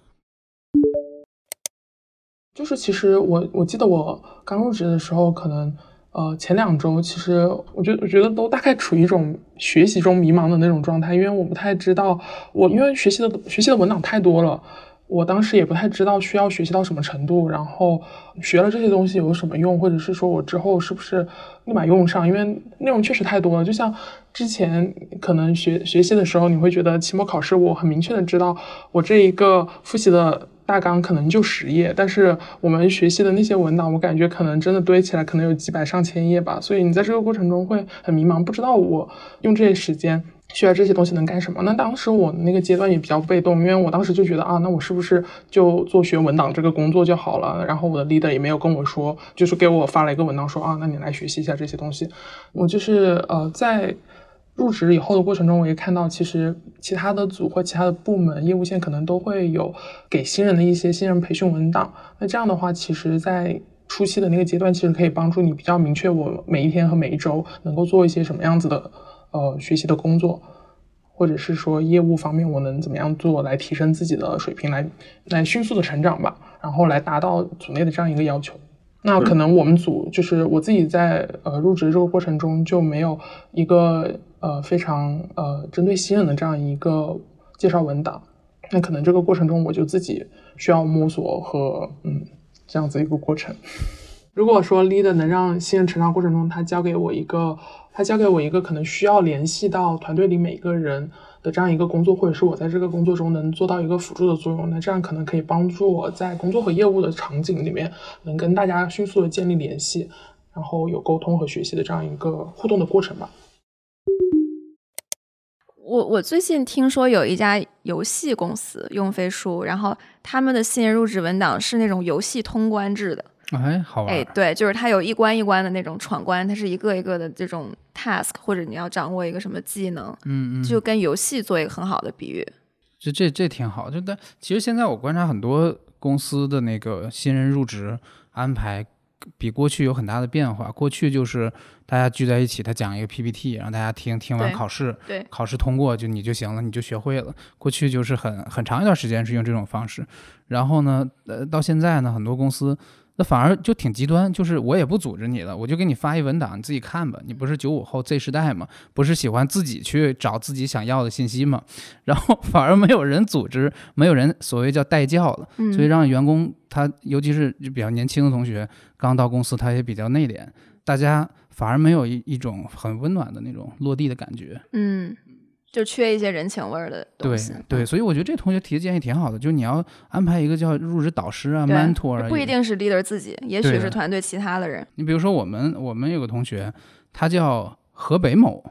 就是其实我我记得我刚入职的时候，可能呃前两周，其实我觉得我觉得都大概处于一种学习中迷茫的那种状态，因为我不太知道我因为学习的学习的文档太多了。我当时也不太知道需要学习到什么程度，然后学了这些东西有什么用，或者是说我之后是不是立马用上？因为内容确实太多了。就像之前可能学学习的时候，你会觉得期末考试我很明确的知道我这一个复习的大纲可能就十页，但是我们学习的那些文档，我感觉可能真的堆起来可能有几百上千页吧。所以你在这个过程中会很迷茫，不知道我用这些时间。学这些东西能干什么？那当时我那个阶段也比较被动，因为我当时就觉得啊，那我是不是就做学文档这个工作就好了？然后我的 leader 也没有跟我说，就是给我发了一个文档说啊，那你来学习一下这些东西。我就是呃，在入职以后的过程中，我也看到其实其他的组或其他的部门业务线可能都会有给新人的一些新人培训文档。那这样的话，其实在初期的那个阶段，其实可以帮助你比较明确我每一天和每一周能够做一些什么样子的。呃，学习的工作，或者是说业务方面，我能怎么样做来提升自己的水平，来来迅速的成长吧，然后来达到组内的这样一个要求。那可能我们组就是我自己在呃入职这个过程中就没有一个呃非常呃针对新人的这样一个介绍文档，那可能这个过程中我就自己需要摸索和嗯这样子一个过程。[laughs] 如果说 leader 能让新人成长过程中他交给我一个。他交给我一个可能需要联系到团队里每个人的这样一个工作，或者是我在这个工作中能做到一个辅助的作用，那这样可能可以帮助我在工作和业务的场景里面能跟大家迅速的建立联系，然后有沟通和学习的这样一个互动的过程吧。我我最近听说有一家游戏公司用飞书，然后他们的新人入职文档是那种游戏通关制的。哎，好玩！哎，对，就是它有一关一关的那种闯关，它是一个一个的这种 task，或者你要掌握一个什么技能，嗯嗯，就跟游戏做一个很好的比喻。这这这挺好，就但其实现在我观察很多公司的那个新人入职安排，比过去有很大的变化。过去就是大家聚在一起，他讲一个 PPT，让大家听，听完考试，对，考试通过就你就行了，你就学会了。过去就是很很长一段时间是用这种方式，然后呢，呃，到现在呢，很多公司。那反而就挺极端，就是我也不组织你了，我就给你发一文档，你自己看吧。你不是九五后 Z 时代吗？不是喜欢自己去找自己想要的信息吗？[laughs] 然后反而没有人组织，没有人所谓叫带教了，所以让员工他，尤其是比较年轻的同学，刚到公司他也比较内敛，大家反而没有一一种很温暖的那种落地的感觉。嗯。就缺一些人情味儿的东西。对对，所以我觉得这同学提的建议挺好的，就是你要安排一个叫入职导师啊，mentor 啊，不一定是 leader 自己，也许是团队其他的人。你比如说我们我们有个同学，他叫河北某，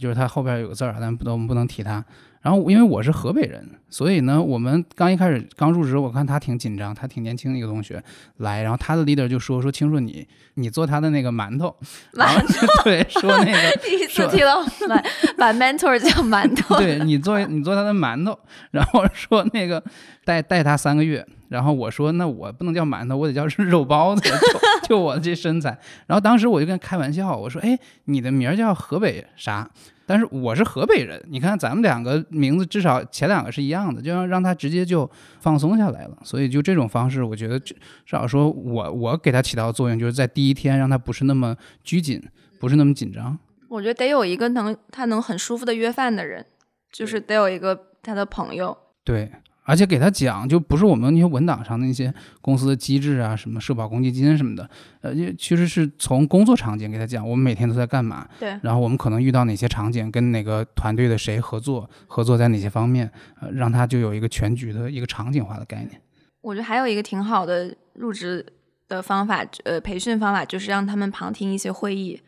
就是他后边有个字儿，但不我们不能提他。然后因为我是河北人，所以呢，我们刚一开始刚入职，我看他挺紧张，他挺年轻的一个同学来，然后他的 leader 就说说青硕你你做他的那个馒头，[laughs] 馒头。对，说那个 [laughs] [laughs] 第一次听到把把 mentor 叫馒头，对你做你做他的馒头，然后说那个带带他三个月，然后我说那我不能叫馒头，我得叫肉包子，就就我这身材，然后当时我就跟开玩笑，我说哎你的名叫河北啥？但是我是河北人，你看咱们两个名字至少前两个是一样的，就让让他直接就放松下来了。所以就这种方式，我觉得至少说我我给他起到的作用，就是在第一天让他不是那么拘谨，不是那么紧张。我觉得得有一个能他能很舒服的约饭的人，就是得有一个他的朋友。对。而且给他讲，就不是我们那些文档上那些公司的机制啊，什么社保公积金什么的，呃，其实是从工作场景给他讲，我们每天都在干嘛，对，然后我们可能遇到哪些场景，跟哪个团队的谁合作，合作在哪些方面，呃，让他就有一个全局的一个场景化的概念。我觉得还有一个挺好的入职的方法，呃，培训方法就是让他们旁听一些会议，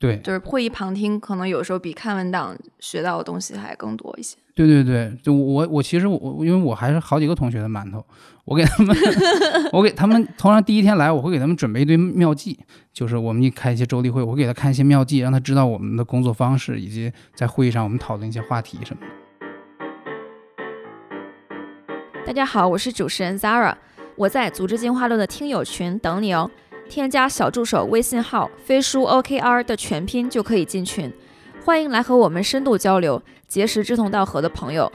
对，就是会议旁听，可能有时候比看文档学到的东西还更多一些。对对对，就我我其实我因为我还是好几个同学的馒头，我给他们 [laughs] 我给他们通常第一天来，我会给他们准备一堆妙计，就是我们一开一些周例会，我会给他看一些妙计，让他知道我们的工作方式，以及在会议上我们讨论一些话题什么的。大家好，我是主持人 Zara，我在组织进化论的听友群等你哦，添加小助手微信号飞书 OKR 的全拼就可以进群。欢迎来和我们深度交流，结识志同道合的朋友。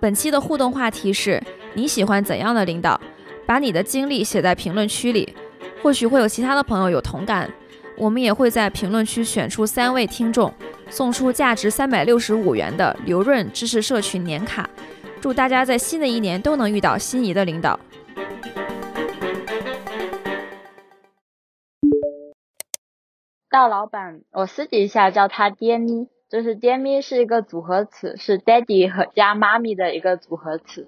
本期的互动话题是：你喜欢怎样的领导？把你的经历写在评论区里，或许会有其他的朋友有同感。我们也会在评论区选出三位听众，送出价值三百六十五元的刘润知识社群年卡。祝大家在新的一年都能遇到心仪的领导。大老板，我私底下叫他爹咪，就是爹咪是一个组合词，是 daddy 和加妈咪的一个组合词。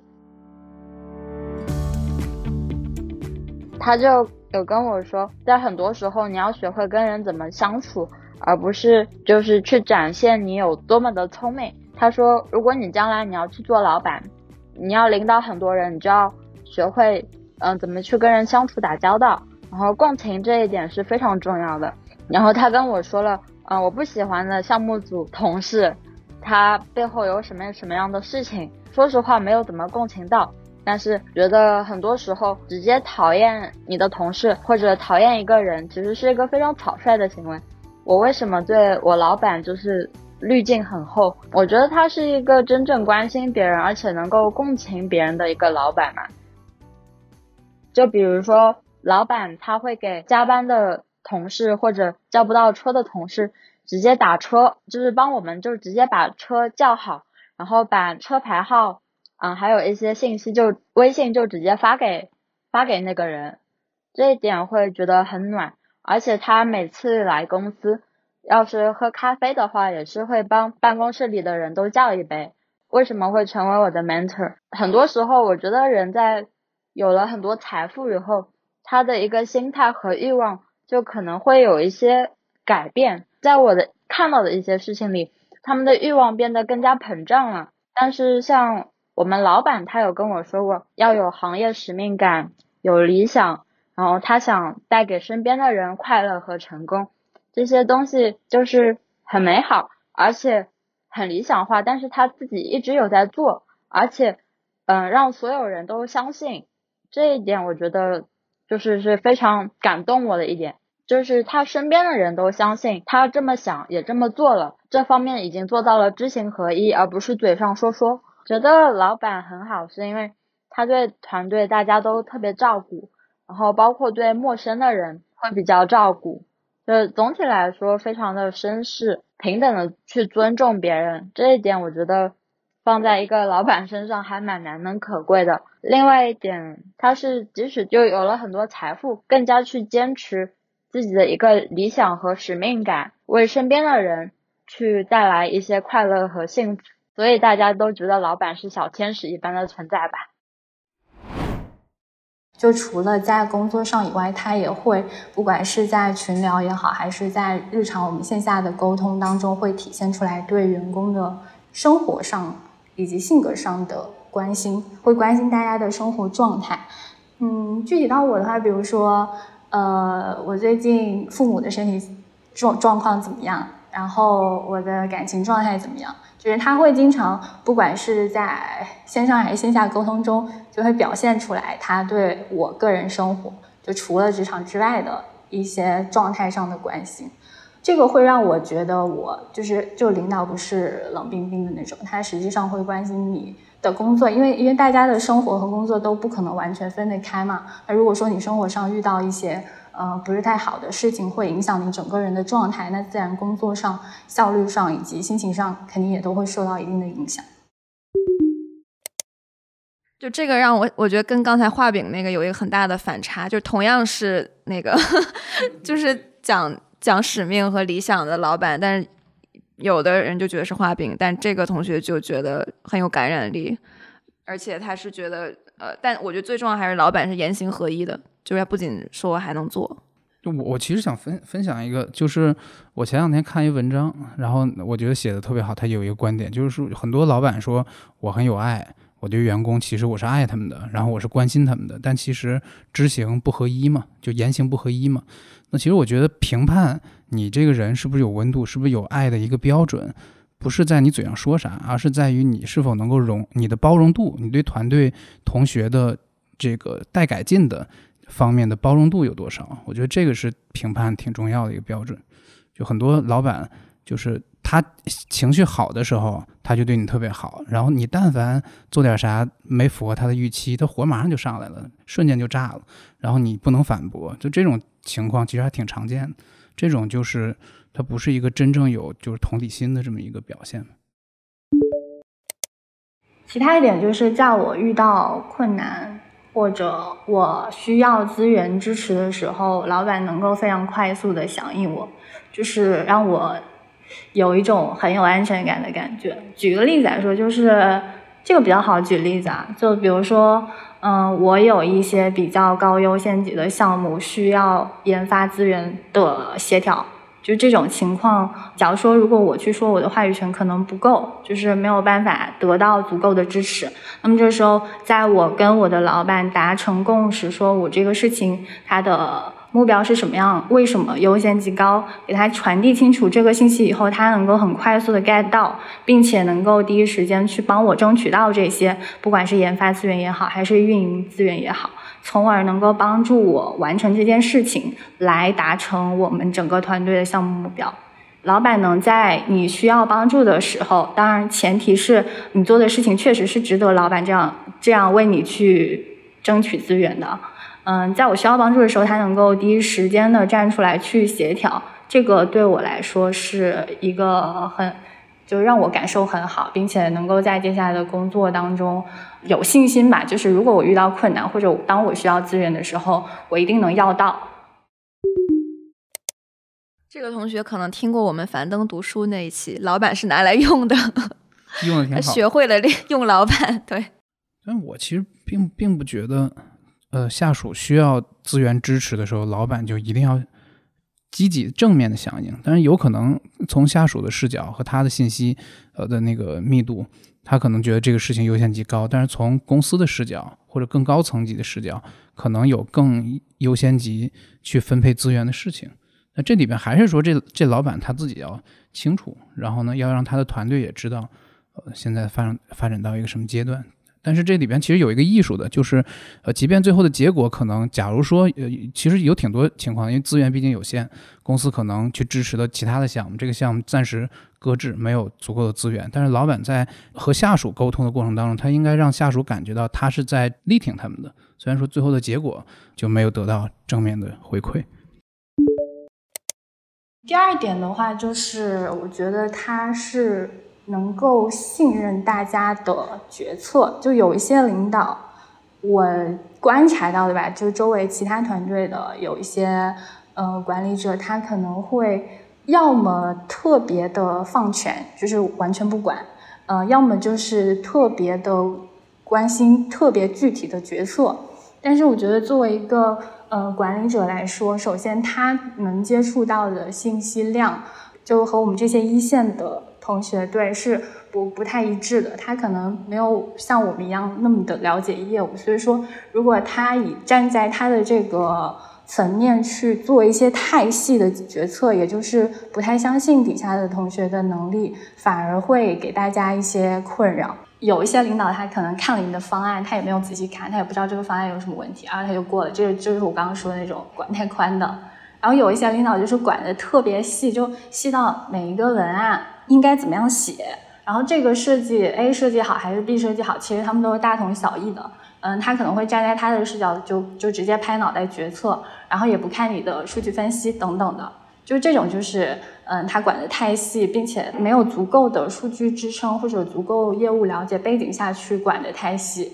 他就有跟我说，在很多时候你要学会跟人怎么相处，而不是就是去展现你有多么的聪明。他说，如果你将来你要去做老板，你要领导很多人，你就要学会嗯怎么去跟人相处打交道，然后共情这一点是非常重要的。然后他跟我说了，嗯，我不喜欢的项目组同事，他背后有什么什么样的事情？说实话，没有怎么共情到，但是觉得很多时候直接讨厌你的同事或者讨厌一个人，其实是一个非常草率的行为。我为什么对我老板就是滤镜很厚？我觉得他是一个真正关心别人，而且能够共情别人的一个老板嘛。就比如说，老板他会给加班的。同事或者叫不到车的同事，直接打车，就是帮我们，就直接把车叫好，然后把车牌号，嗯，还有一些信息，就微信就直接发给发给那个人，这一点会觉得很暖。而且他每次来公司，要是喝咖啡的话，也是会帮办公室里的人都叫一杯。为什么会成为我的 mentor？很多时候，我觉得人在有了很多财富以后，他的一个心态和欲望。就可能会有一些改变，在我的看到的一些事情里，他们的欲望变得更加膨胀了。但是像我们老板，他有跟我说过，要有行业使命感，有理想，然后他想带给身边的人快乐和成功，这些东西就是很美好，而且很理想化。但是他自己一直有在做，而且，嗯，让所有人都相信这一点，我觉得就是是非常感动我的一点。就是他身边的人都相信他这么想，也这么做了，这方面已经做到了知行合一，而不是嘴上说说。觉得老板很好，是因为他对团队大家都特别照顾，然后包括对陌生的人会比较照顾。就总体来说，非常的绅士，平等的去尊重别人，这一点我觉得放在一个老板身上还蛮难能可贵的。另外一点，他是即使就有了很多财富，更加去坚持。自己的一个理想和使命感，为身边的人去带来一些快乐和幸福，所以大家都觉得老板是小天使一般的存在吧。就除了在工作上以外，他也会不管是在群聊也好，还是在日常我们线下的沟通当中，会体现出来对员工的生活上以及性格上的关心，会关心大家的生活状态。嗯，具体到我的话，比如说，呃，我最近父母的身体状状况怎么样？然后我的感情状态怎么样？就是他会经常，不管是在线上还是线下沟通中，就会表现出来他对我个人生活，就除了职场之外的一些状态上的关心。这个会让我觉得，我就是就领导不是冷冰冰的那种，他实际上会关心你的工作，因为因为大家的生活和工作都不可能完全分得开嘛。那如果说你生活上遇到一些呃不是太好的事情，会影响你整个人的状态，那自然工作上效率上以及心情上肯定也都会受到一定的影响。就这个让我我觉得跟刚才画饼那个有一个很大的反差，就同样是那个 [laughs] 就是讲。讲使命和理想的老板，但是有的人就觉得是画饼，但这个同学就觉得很有感染力，而且他是觉得，呃，但我觉得最重要还是老板是言行合一的，就是他不仅说我还能做。就我我其实想分分享一个，就是我前两天看一文章，然后我觉得写的特别好，他有一个观点，就是说很多老板说我很有爱，我对员工其实我是爱他们的，然后我是关心他们的，但其实知行不合一嘛，就言行不合一嘛。那其实我觉得评判你这个人是不是有温度，是不是有爱的一个标准，不是在你嘴上说啥，而是在于你是否能够容你的包容度，你对团队同学的这个待改进的方面的包容度有多少？我觉得这个是评判挺重要的一个标准。就很多老板就是。他情绪好的时候，他就对你特别好。然后你但凡做点啥没符合他的预期，他火马上就上来了，瞬间就炸了。然后你不能反驳，就这种情况其实还挺常见的。这种就是它不是一个真正有就是同理心的这么一个表现。其他一点就是在我遇到困难或者我需要资源支持的时候，老板能够非常快速的响应我，就是让我。有一种很有安全感的感觉。举个例子来说，就是这个比较好举例子啊，就比如说，嗯，我有一些比较高优先级的项目需要研发资源的协调，就这种情况，假如说如果我去说我的话语权可能不够，就是没有办法得到足够的支持，那么这时候在我跟我的老板达成共识，说我这个事情它的。目标是什么样？为什么优先级高？给他传递清楚这个信息以后，他能够很快速的 get 到，并且能够第一时间去帮我争取到这些，不管是研发资源也好，还是运营资源也好，从而能够帮助我完成这件事情，来达成我们整个团队的项目目标。老板能在你需要帮助的时候，当然前提是你做的事情确实是值得老板这样这样为你去争取资源的。嗯，在我需要帮助的时候，他能够第一时间的站出来去协调，这个对我来说是一个很，就让我感受很好，并且能够在接下来的工作当中有信心吧。就是如果我遇到困难或者当我需要资源的时候，我一定能要到。这个同学可能听过我们樊登读书那一期，老板是拿来用的，用的挺好，[laughs] 学会了用老板。对，但我其实并并不觉得。呃，下属需要资源支持的时候，老板就一定要积极正面的响应。但是有可能从下属的视角和他的信息呃的那个密度，他可能觉得这个事情优先级高。但是从公司的视角或者更高层级的视角，可能有更优先级去分配资源的事情。那这里边还是说，这这老板他自己要清楚，然后呢，要让他的团队也知道，呃，现在发展发展到一个什么阶段。但是这里边其实有一个艺术的，就是，呃，即便最后的结果可能，假如说，呃，其实有挺多情况，因为资源毕竟有限，公司可能去支持的其他的项目，这个项目暂时搁置，没有足够的资源。但是老板在和下属沟通的过程当中，他应该让下属感觉到他是在力挺他们的，虽然说最后的结果就没有得到正面的回馈。第二点的话，就是我觉得他是。能够信任大家的决策，就有一些领导，我观察到的吧，就周围其他团队的有一些呃管理者，他可能会要么特别的放权，就是完全不管，呃，要么就是特别的关心特别具体的决策。但是我觉得作为一个呃管理者来说，首先他能接触到的信息量，就和我们这些一线的。同学对是不不太一致的，他可能没有像我们一样那么的了解业务，所以说如果他以站在他的这个层面去做一些太细的决策，也就是不太相信底下的同学的能力，反而会给大家一些困扰。有一些领导他可能看了你的方案，他也没有仔细看，他也不知道这个方案有什么问题，然后他就过了。这个就是我刚刚说的那种管太宽的。然后有一些领导就是管的特别细，就细到每一个文案应该怎么样写，然后这个设计 A 设计好还是 B 设计好，其实他们都是大同小异的。嗯，他可能会站在他的视角就就直接拍脑袋决策，然后也不看你的数据分析等等的。就这种就是，嗯，他管的太细，并且没有足够的数据支撑或者足够业务了解背景下去管的太细。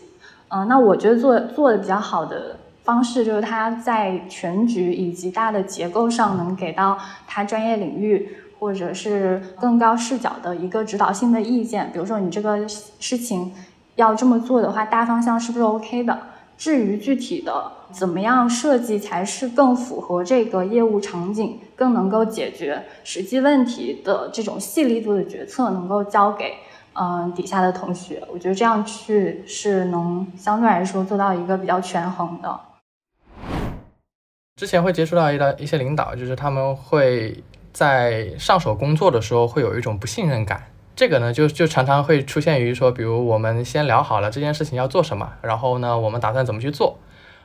嗯，那我觉得做做的比较好的方式就是他在全局以及大的结构上能给到他专业领域或者是更高视角的一个指导性的意见。比如说你这个事情要这么做的话，大方向是不是 OK 的？至于具体的怎么样设计才是更符合这个业务场景，更能够解决实际问题的这种细力度的决策，能够交给嗯底下的同学，我觉得这样去是能相对来说做到一个比较权衡的。之前会接触到一的一些领导，就是他们会在上手工作的时候会有一种不信任感。这个呢，就就常常会出现于说，比如我们先聊好了这件事情要做什么，然后呢，我们打算怎么去做，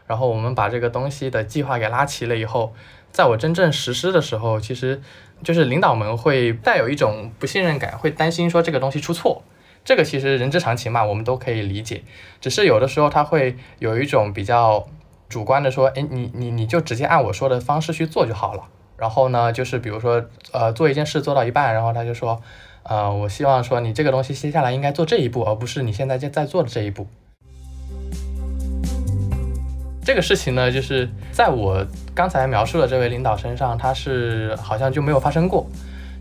然后我们把这个东西的计划给拉齐了以后，在我真正实施的时候，其实就是领导们会带有一种不信任感，会担心说这个东西出错。这个其实人之常情嘛，我们都可以理解。只是有的时候他会有一种比较主观的说，哎，你你你就直接按我说的方式去做就好了。然后呢，就是比如说呃做一件事做到一半，然后他就说。呃，我希望说你这个东西接下来应该做这一步，而不是你现在在在做的这一步。这个事情呢，就是在我刚才描述的这位领导身上，他是好像就没有发生过。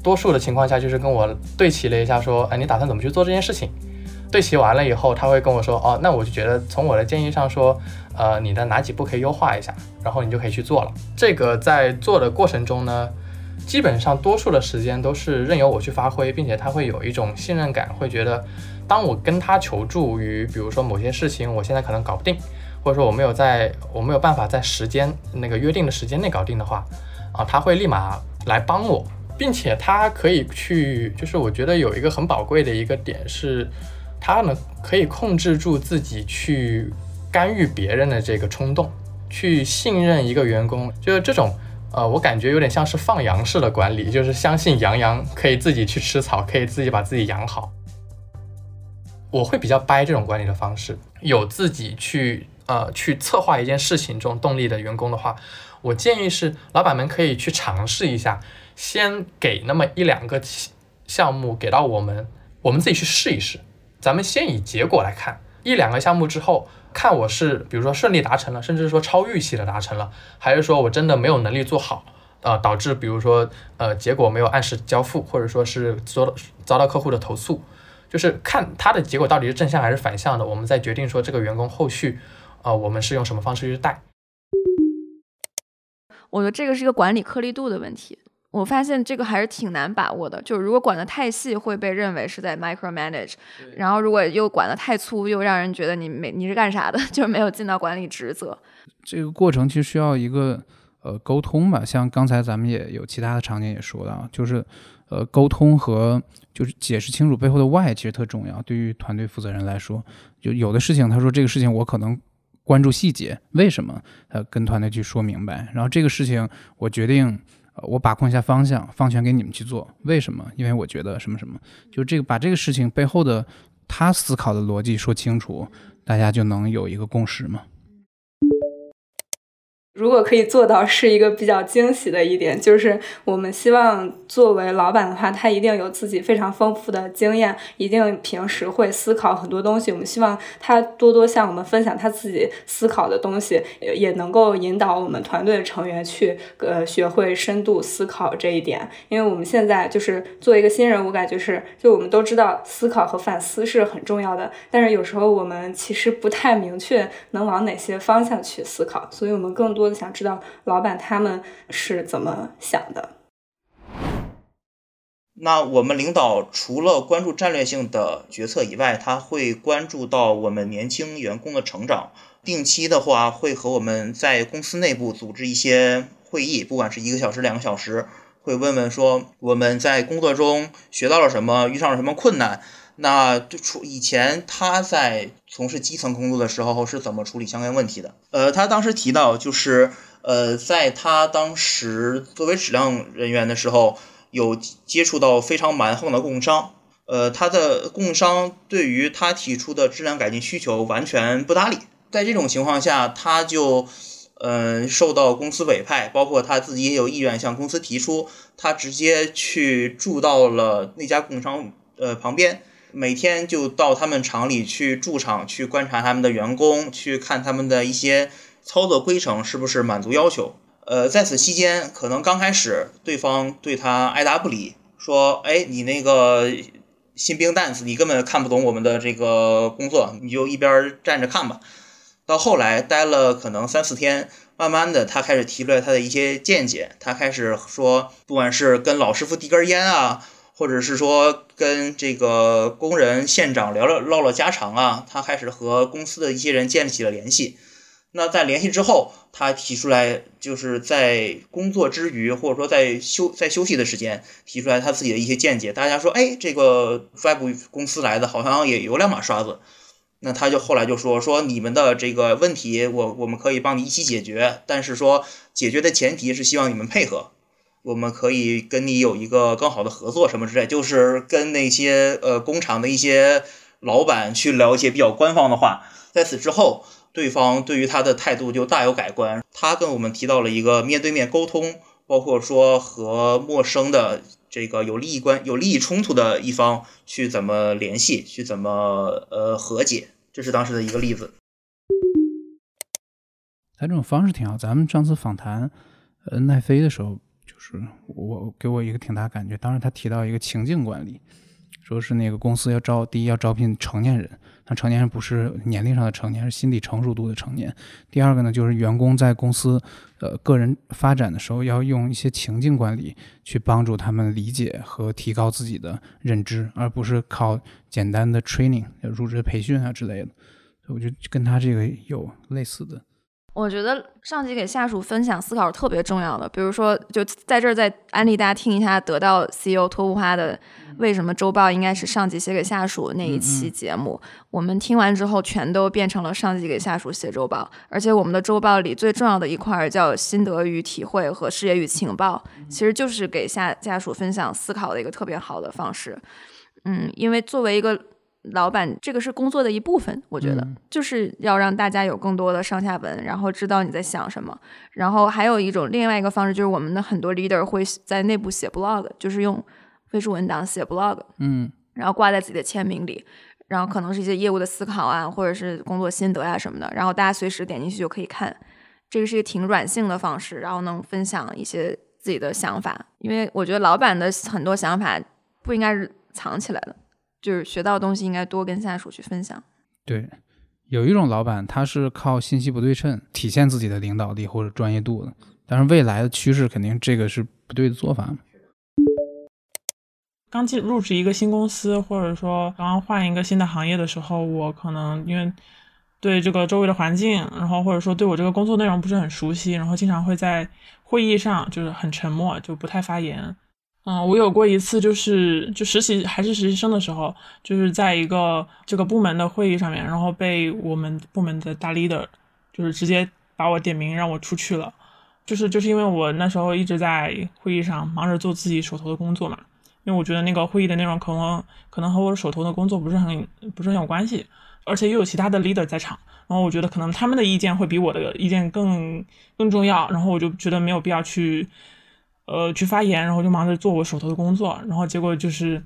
多数的情况下，就是跟我对齐了一下，说，哎，你打算怎么去做这件事情？对齐完了以后，他会跟我说，哦，那我就觉得从我的建议上说，呃，你的哪几步可以优化一下，然后你就可以去做了。这个在做的过程中呢。基本上多数的时间都是任由我去发挥，并且他会有一种信任感，会觉得当我跟他求助于，比如说某些事情，我现在可能搞不定，或者说我没有在我没有办法在时间那个约定的时间内搞定的话，啊，他会立马来帮我，并且他可以去，就是我觉得有一个很宝贵的一个点是，他呢可以控制住自己去干预别人的这个冲动，去信任一个员工，就是这种。呃，我感觉有点像是放羊式的管理，就是相信羊羊可以自己去吃草，可以自己把自己养好。我会比较掰这种管理的方式。有自己去呃去策划一件事情这种动力的员工的话，我建议是老板们可以去尝试一下，先给那么一两个项目给到我们，我们自己去试一试。咱们先以结果来看，一两个项目之后。看我是，比如说顺利达成了，甚至说超预期的达成了，还是说我真的没有能力做好，呃，导致比如说呃结果没有按时交付，或者说是遭到遭到客户的投诉，就是看他的结果到底是正向还是反向的，我们再决定说这个员工后续，呃，我们是用什么方式去带。我觉得这个是一个管理颗粒度的问题。我发现这个还是挺难把握的，就是如果管得太细，会被认为是在 micromanage；然后如果又管得太粗，又让人觉得你没你是干啥的，就是没有尽到管理职责。这个过程其实需要一个呃沟通吧，像刚才咱们也有其他的场景也说到，就是呃沟通和就是解释清楚背后的 why 其实特重要。对于团队负责人来说，就有的事情他说这个事情我可能关注细节，为什么？呃，跟团队去说明白。然后这个事情我决定。我把控一下方向，放权给你们去做。为什么？因为我觉得什么什么，就这个把这个事情背后的他思考的逻辑说清楚，大家就能有一个共识嘛。如果可以做到，是一个比较惊喜的一点，就是我们希望作为老板的话，他一定有自己非常丰富的经验，一定平时会思考很多东西。我们希望他多多向我们分享他自己思考的东西，也也能够引导我们团队的成员去呃学会深度思考这一点。因为我们现在就是做一个新人，我感觉是，就我们都知道思考和反思是很重要的，但是有时候我们其实不太明确能往哪些方向去思考，所以我们更多。多想知道老板他们是怎么想的。那我们领导除了关注战略性的决策以外，他会关注到我们年轻员工的成长。定期的话，会和我们在公司内部组织一些会议，不管是一个小时、两个小时，会问问说我们在工作中学到了什么，遇上了什么困难。那就处以前他在从事基层工作的时候是怎么处理相关问题的？呃，他当时提到就是呃，在他当时作为质量人员的时候。有接触到非常蛮横的供应商，呃，他的供应商对于他提出的质量改进需求完全不搭理。在这种情况下，他就，嗯，受到公司委派，包括他自己也有意愿向公司提出，他直接去住到了那家供应商呃旁边，每天就到他们厂里去驻场，去观察他们的员工，去看他们的一些操作规程是不是满足要求。呃，在此期间，可能刚开始对方对他爱答不理，说：“哎，你那个新兵蛋子，你根本看不懂我们的这个工作，你就一边站着看吧。”到后来待了可能三四天，慢慢的他开始提出来他的一些见解，他开始说，不管是跟老师傅递根烟啊，或者是说跟这个工人县长聊聊唠唠家常啊，他开始和公司的一些人建立起了联系。那在联系之后，他提出来，就是在工作之余，或者说在休在休息的时间，提出来他自己的一些见解。大家说，哎，这个外部公司来的，好像也有两把刷子。那他就后来就说，说你们的这个问题，我我们可以帮你一起解决，但是说解决的前提是希望你们配合，我们可以跟你有一个更好的合作什么之类，就是跟那些呃工厂的一些老板去聊一些比较官方的话。在此之后。对方对于他的态度就大有改观。他跟我们提到了一个面对面沟通，包括说和陌生的这个有利益关、有利益冲突的一方去怎么联系，去怎么呃和解，这是当时的一个例子。他这种方式挺好。咱们上次访谈呃奈飞的时候，是我给我一个挺大感觉。当时他提到一个情境管理，说是那个公司要招第一要招聘成年人。那成年人不是年龄上的成年，是心理成熟度的成年。第二个呢，就是员工在公司，呃，个人发展的时候，要用一些情境管理去帮助他们理解和提高自己的认知，而不是靠简单的 training、入职培训啊之类的。我觉得跟他这个有类似的。我觉得上级给下属分享思考是特别重要的。比如说，就在这儿再安利大家听一下得到 CEO 托布花的。为什么周报应该是上级写给下属那一期节目？我们听完之后，全都变成了上级给下属写周报。而且我们的周报里最重要的一块叫心得与体会和事业与情报，其实就是给下下属分享思考的一个特别好的方式。嗯，因为作为一个老板，这个是工作的一部分，我觉得就是要让大家有更多的上下文，然后知道你在想什么。然后还有一种另外一个方式，就是我们的很多 leader 会在内部写 blog，就是用。飞书文档写 blog，嗯，然后挂在自己的签名里，然后可能是一些业务的思考啊，或者是工作心得啊什么的，然后大家随时点进去就可以看。这个是一个挺软性的方式，然后能分享一些自己的想法。因为我觉得老板的很多想法不应该是藏起来的，就是学到的东西应该多跟下属去分享。对，有一种老板他是靠信息不对称体现自己的领导力或者专业度的，但是未来的趋势肯定这个是不对的做法。刚进入职一个新公司，或者说刚刚换一个新的行业的时候，我可能因为对这个周围的环境，然后或者说对我这个工作内容不是很熟悉，然后经常会在会议上就是很沉默，就不太发言。嗯，我有过一次就是就实习还是实习生的时候，就是在一个这个部门的会议上面，然后被我们部门的大 leader 就是直接把我点名让我出去了，就是就是因为我那时候一直在会议上忙着做自己手头的工作嘛。因为我觉得那个会议的内容可能可能和我手头的工作不是很不是很有关系，而且又有其他的 leader 在场，然后我觉得可能他们的意见会比我的意见更更重要，然后我就觉得没有必要去呃去发言，然后就忙着做我手头的工作，然后结果就是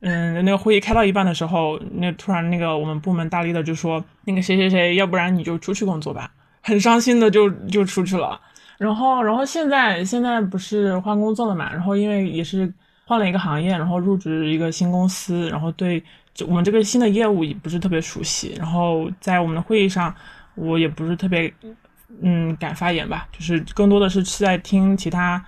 嗯那个会议开到一半的时候，那突然那个我们部门大力的就说那个谁谁谁，要不然你就出去工作吧，[laughs] 很伤心的就就出去了，然后然后现在现在不是换工作了嘛，然后因为也是。换了一个行业，然后入职一个新公司，然后对就我们这个新的业务也不是特别熟悉，然后在我们的会议上，我也不是特别嗯敢发言吧，就是更多的是是在听其他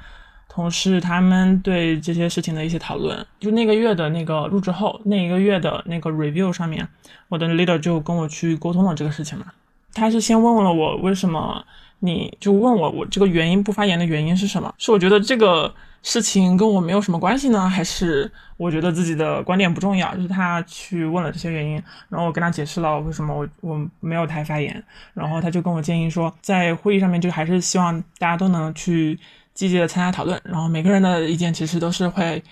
同事他们对这些事情的一些讨论。就那个月的那个入职后那一个月的那个 review 上面，我的 leader 就跟我去沟通了这个事情嘛。他是先问了我为什么，你就问我我这个原因不发言的原因是什么？是我觉得这个事情跟我没有什么关系呢，还是我觉得自己的观点不重要？就是他去问了这些原因，然后我跟他解释了为什么我我没有太发言，然后他就跟我建议说，在会议上面就还是希望大家都能去。积极的参加讨论，然后每个人的意见其实都是会，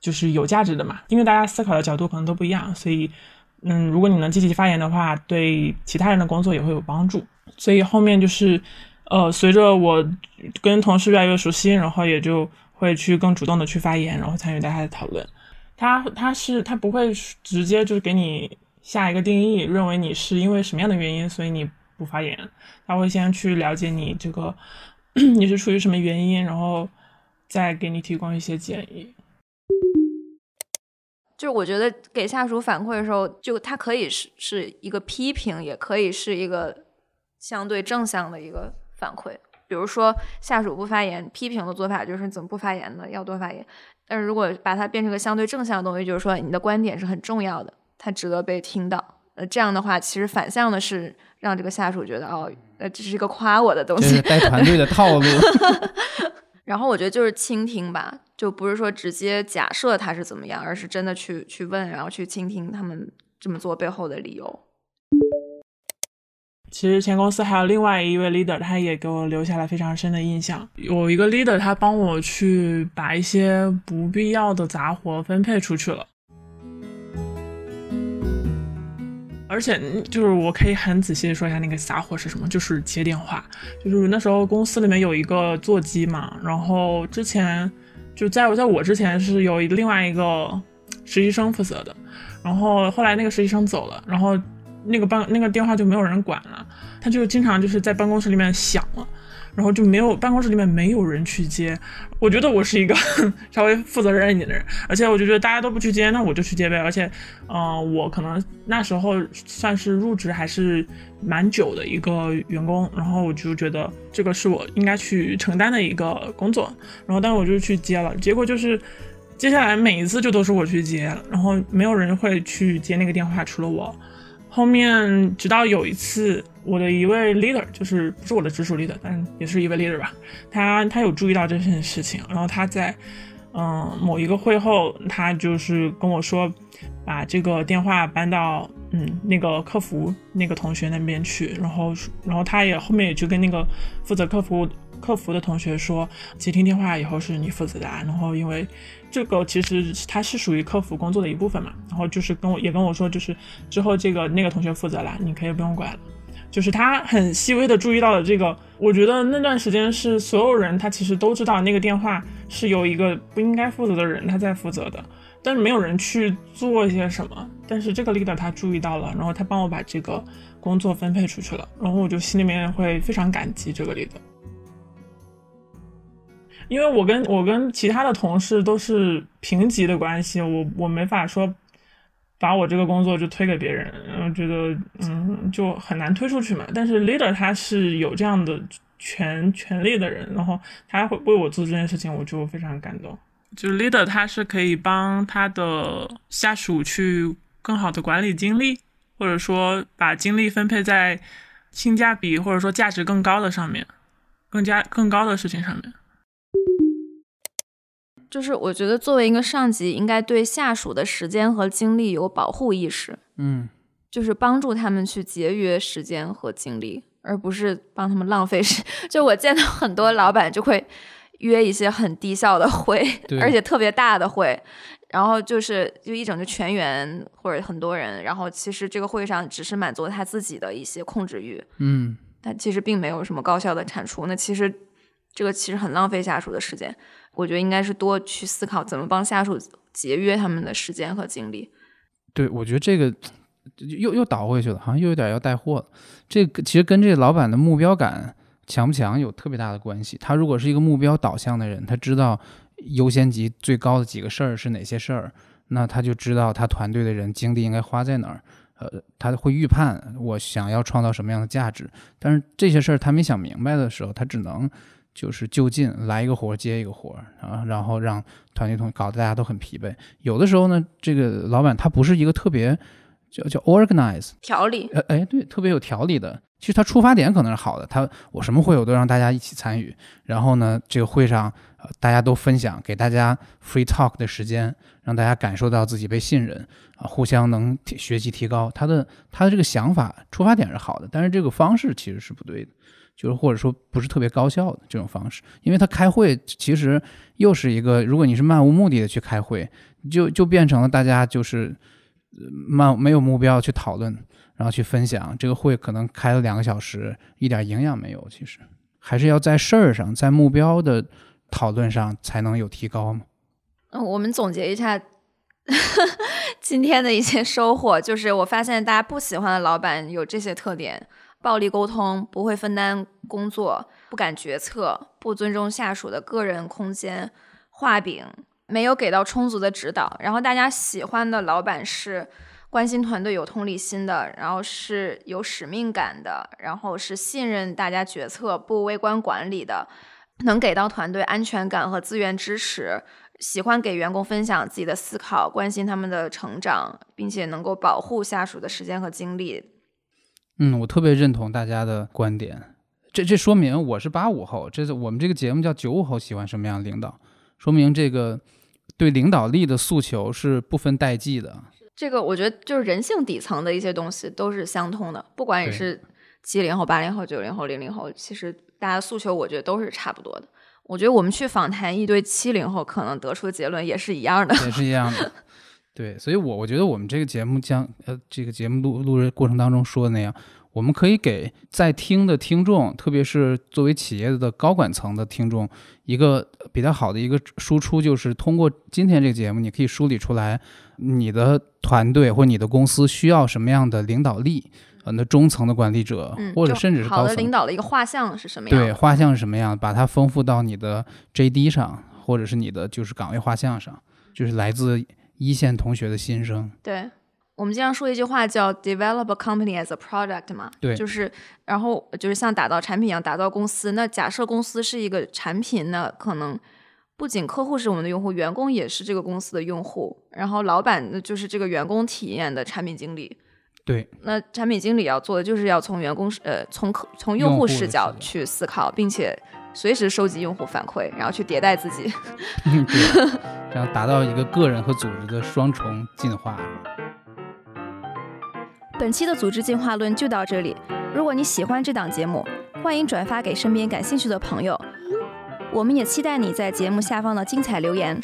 就是有价值的嘛，因为大家思考的角度可能都不一样，所以，嗯，如果你能积极发言的话，对其他人的工作也会有帮助。所以后面就是，呃，随着我跟同事越来越熟悉，然后也就会去更主动的去发言，然后参与大家的讨论。他他是他不会直接就是给你下一个定义，认为你是因为什么样的原因，所以你不发言，他会先去了解你这个。[clears throat] 你是出于什么原因，然后再给你提供一些建议。就是我觉得给下属反馈的时候，就它可以是是一个批评，也可以是一个相对正向的一个反馈。比如说下属不发言，批评的做法就是怎么不发言呢？要多发言。但是如果把它变成个相对正向的东西，就是说你的观点是很重要的，它值得被听到。呃，这样的话，其实反向的是让这个下属觉得哦。呃，这是一个夸我的东西，带团队的套路。[laughs] 然后我觉得就是倾听吧，就不是说直接假设他是怎么样，而是真的去去问，然后去倾听他们这么做背后的理由。其实前公司还有另外一位 leader，他也给我留下了非常深的印象。有一个 leader，他帮我去把一些不必要的杂活分配出去了。而且就是我可以很仔细的说一下那个撒谎是什么，就是接电话。就是那时候公司里面有一个座机嘛，然后之前就在在我之前是有另外一个实习生负责的，然后后来那个实习生走了，然后那个办那个电话就没有人管了，他就经常就是在办公室里面响了。然后就没有办公室里面没有人去接，我觉得我是一个 [laughs] 稍微负责任一点的人，而且我就觉得大家都不去接，那我就去接呗。而且，嗯，我可能那时候算是入职还是蛮久的一个员工，然后我就觉得这个是我应该去承担的一个工作，然后但是我就去接了，结果就是接下来每一次就都是我去接，然后没有人会去接那个电话，除了我。后面直到有一次，我的一位 leader，就是不是我的直属 leader，但也是一位 leader 吧，他他有注意到这件事情，然后他在嗯某一个会后，他就是跟我说，把这个电话搬到嗯那个客服那个同学那边去，然后然后他也后面也去跟那个负责客服客服的同学说，接听电话以后是你负责的，然后因为。这个其实它是属于客服工作的一部分嘛，然后就是跟我也跟我说，就是之后这个那个同学负责了，你可以不用管了。就是他很细微的注意到了这个，我觉得那段时间是所有人他其实都知道那个电话是由一个不应该负责的人他在负责的，但是没有人去做一些什么。但是这个 leader 他注意到了，然后他帮我把这个工作分配出去了，然后我就心里面会非常感激这个 leader。因为我跟我跟其他的同事都是平级的关系，我我没法说把我这个工作就推给别人，我觉得嗯就很难推出去嘛。但是 leader 他是有这样的权权利的人，然后他会为我做这件事情，我就非常感动。就 leader 他是可以帮他的下属去更好的管理精力，或者说把精力分配在性价比或者说价值更高的上面，更加更高的事情上面。就是我觉得作为一个上级，应该对下属的时间和精力有保护意识，嗯，就是帮助他们去节约时间和精力，而不是帮他们浪费时。[laughs] 就我见到很多老板就会约一些很低效的会，[laughs] 而且特别大的会，然后就是就一整就全员或者很多人，然后其实这个会上只是满足他自己的一些控制欲，嗯，但其实并没有什么高效的产出。那其实这个其实很浪费下属的时间。我觉得应该是多去思考怎么帮下属节约他们的时间和精力。对，我觉得这个又又倒回去了，好像又有点要带货了。这个其实跟这个老板的目标感强不强有特别大的关系。他如果是一个目标导向的人，他知道优先级最高的几个事儿是哪些事儿，那他就知道他团队的人精力应该花在哪儿。呃，他会预判我想要创造什么样的价值。但是这些事儿他没想明白的时候，他只能。就是就近来一个活接一个活啊，然后让团队同搞得大家都很疲惫。有的时候呢，这个老板他不是一个特别叫叫 organize 条理，呃哎对，特别有条理的。其实他出发点可能是好的，他我什么会我都让大家一起参与，然后呢，这个会上呃大家都分享，给大家 free talk 的时间，让大家感受到自己被信任啊，互相能学习提高。他的他的这个想法出发点是好的，但是这个方式其实是不对的，就是或者说不是特别高效的这种方式，因为他开会其实又是一个，如果你是漫无目的的去开会，就就变成了大家就是漫没有目标去讨论。然后去分享这个会，可能开了两个小时，一点营养没有。其实还是要在事儿上，在目标的讨论上才能有提高嘛。嗯，我们总结一下 [laughs] 今天的一些收获，就是我发现大家不喜欢的老板有这些特点：暴力沟通，不会分担工作，不敢决策，不尊重下属的个人空间，画饼，没有给到充足的指导。然后大家喜欢的老板是。关心团队有同理心的，然后是有使命感的，然后是信任大家决策不微观管理的，能给到团队安全感和资源支持，喜欢给员工分享自己的思考，关心他们的成长，并且能够保护下属的时间和精力。嗯，我特别认同大家的观点。这这说明我是八五后，这是我们这个节目叫九五后喜欢什么样的领导，说明这个对领导力的诉求是不分代际的。这个我觉得就是人性底层的一些东西都是相通的，不管你是七零后、八零后、九零后、零零后，其实大家诉求我觉得都是差不多的。我觉得我们去访谈一堆七零后，可能得出的结论也是一样的，也是一样的。[laughs] 对，所以，我我觉得我们这个节目将呃，这个节目录录制过程当中说的那样。我们可以给在听的听众，特别是作为企业的高管层的听众，一个比较好的一个输出，就是通过今天这个节目，你可以梳理出来你的团队或你的公司需要什么样的领导力，呃，那中层的管理者，或者甚至是好的领导的一个画像是什么样？对，画像是什么样？把它丰富到你的 JD 上，或者是你的就是岗位画像上，就是来自一线同学的心声。对。我们经常说一句话叫 “develop a company as a product” 嘛，对，就是，然后就是像打造产品一样打造公司。那假设公司是一个产品，那可能不仅客户是我们的用户，员工也是这个公司的用户。然后老板就是这个员工体验的产品经理。对，那产品经理要做的就是要从员工呃从客从用户视角去思考，并且随时收集用户反馈，然后去迭代自己，这样达到一个个人和组织的双重进化。本期的组织进化论就到这里。如果你喜欢这档节目，欢迎转发给身边感兴趣的朋友。我们也期待你在节目下方的精彩留言，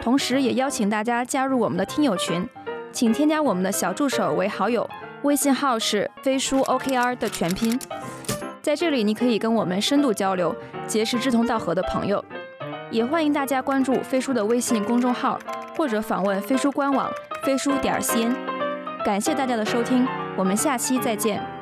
同时也邀请大家加入我们的听友群，请添加我们的小助手为好友，微信号是飞书 OKR 的全拼。在这里，你可以跟我们深度交流，结识志同道合的朋友。也欢迎大家关注飞书的微信公众号，或者访问飞书官网飞书点 cn。感谢大家的收听，我们下期再见。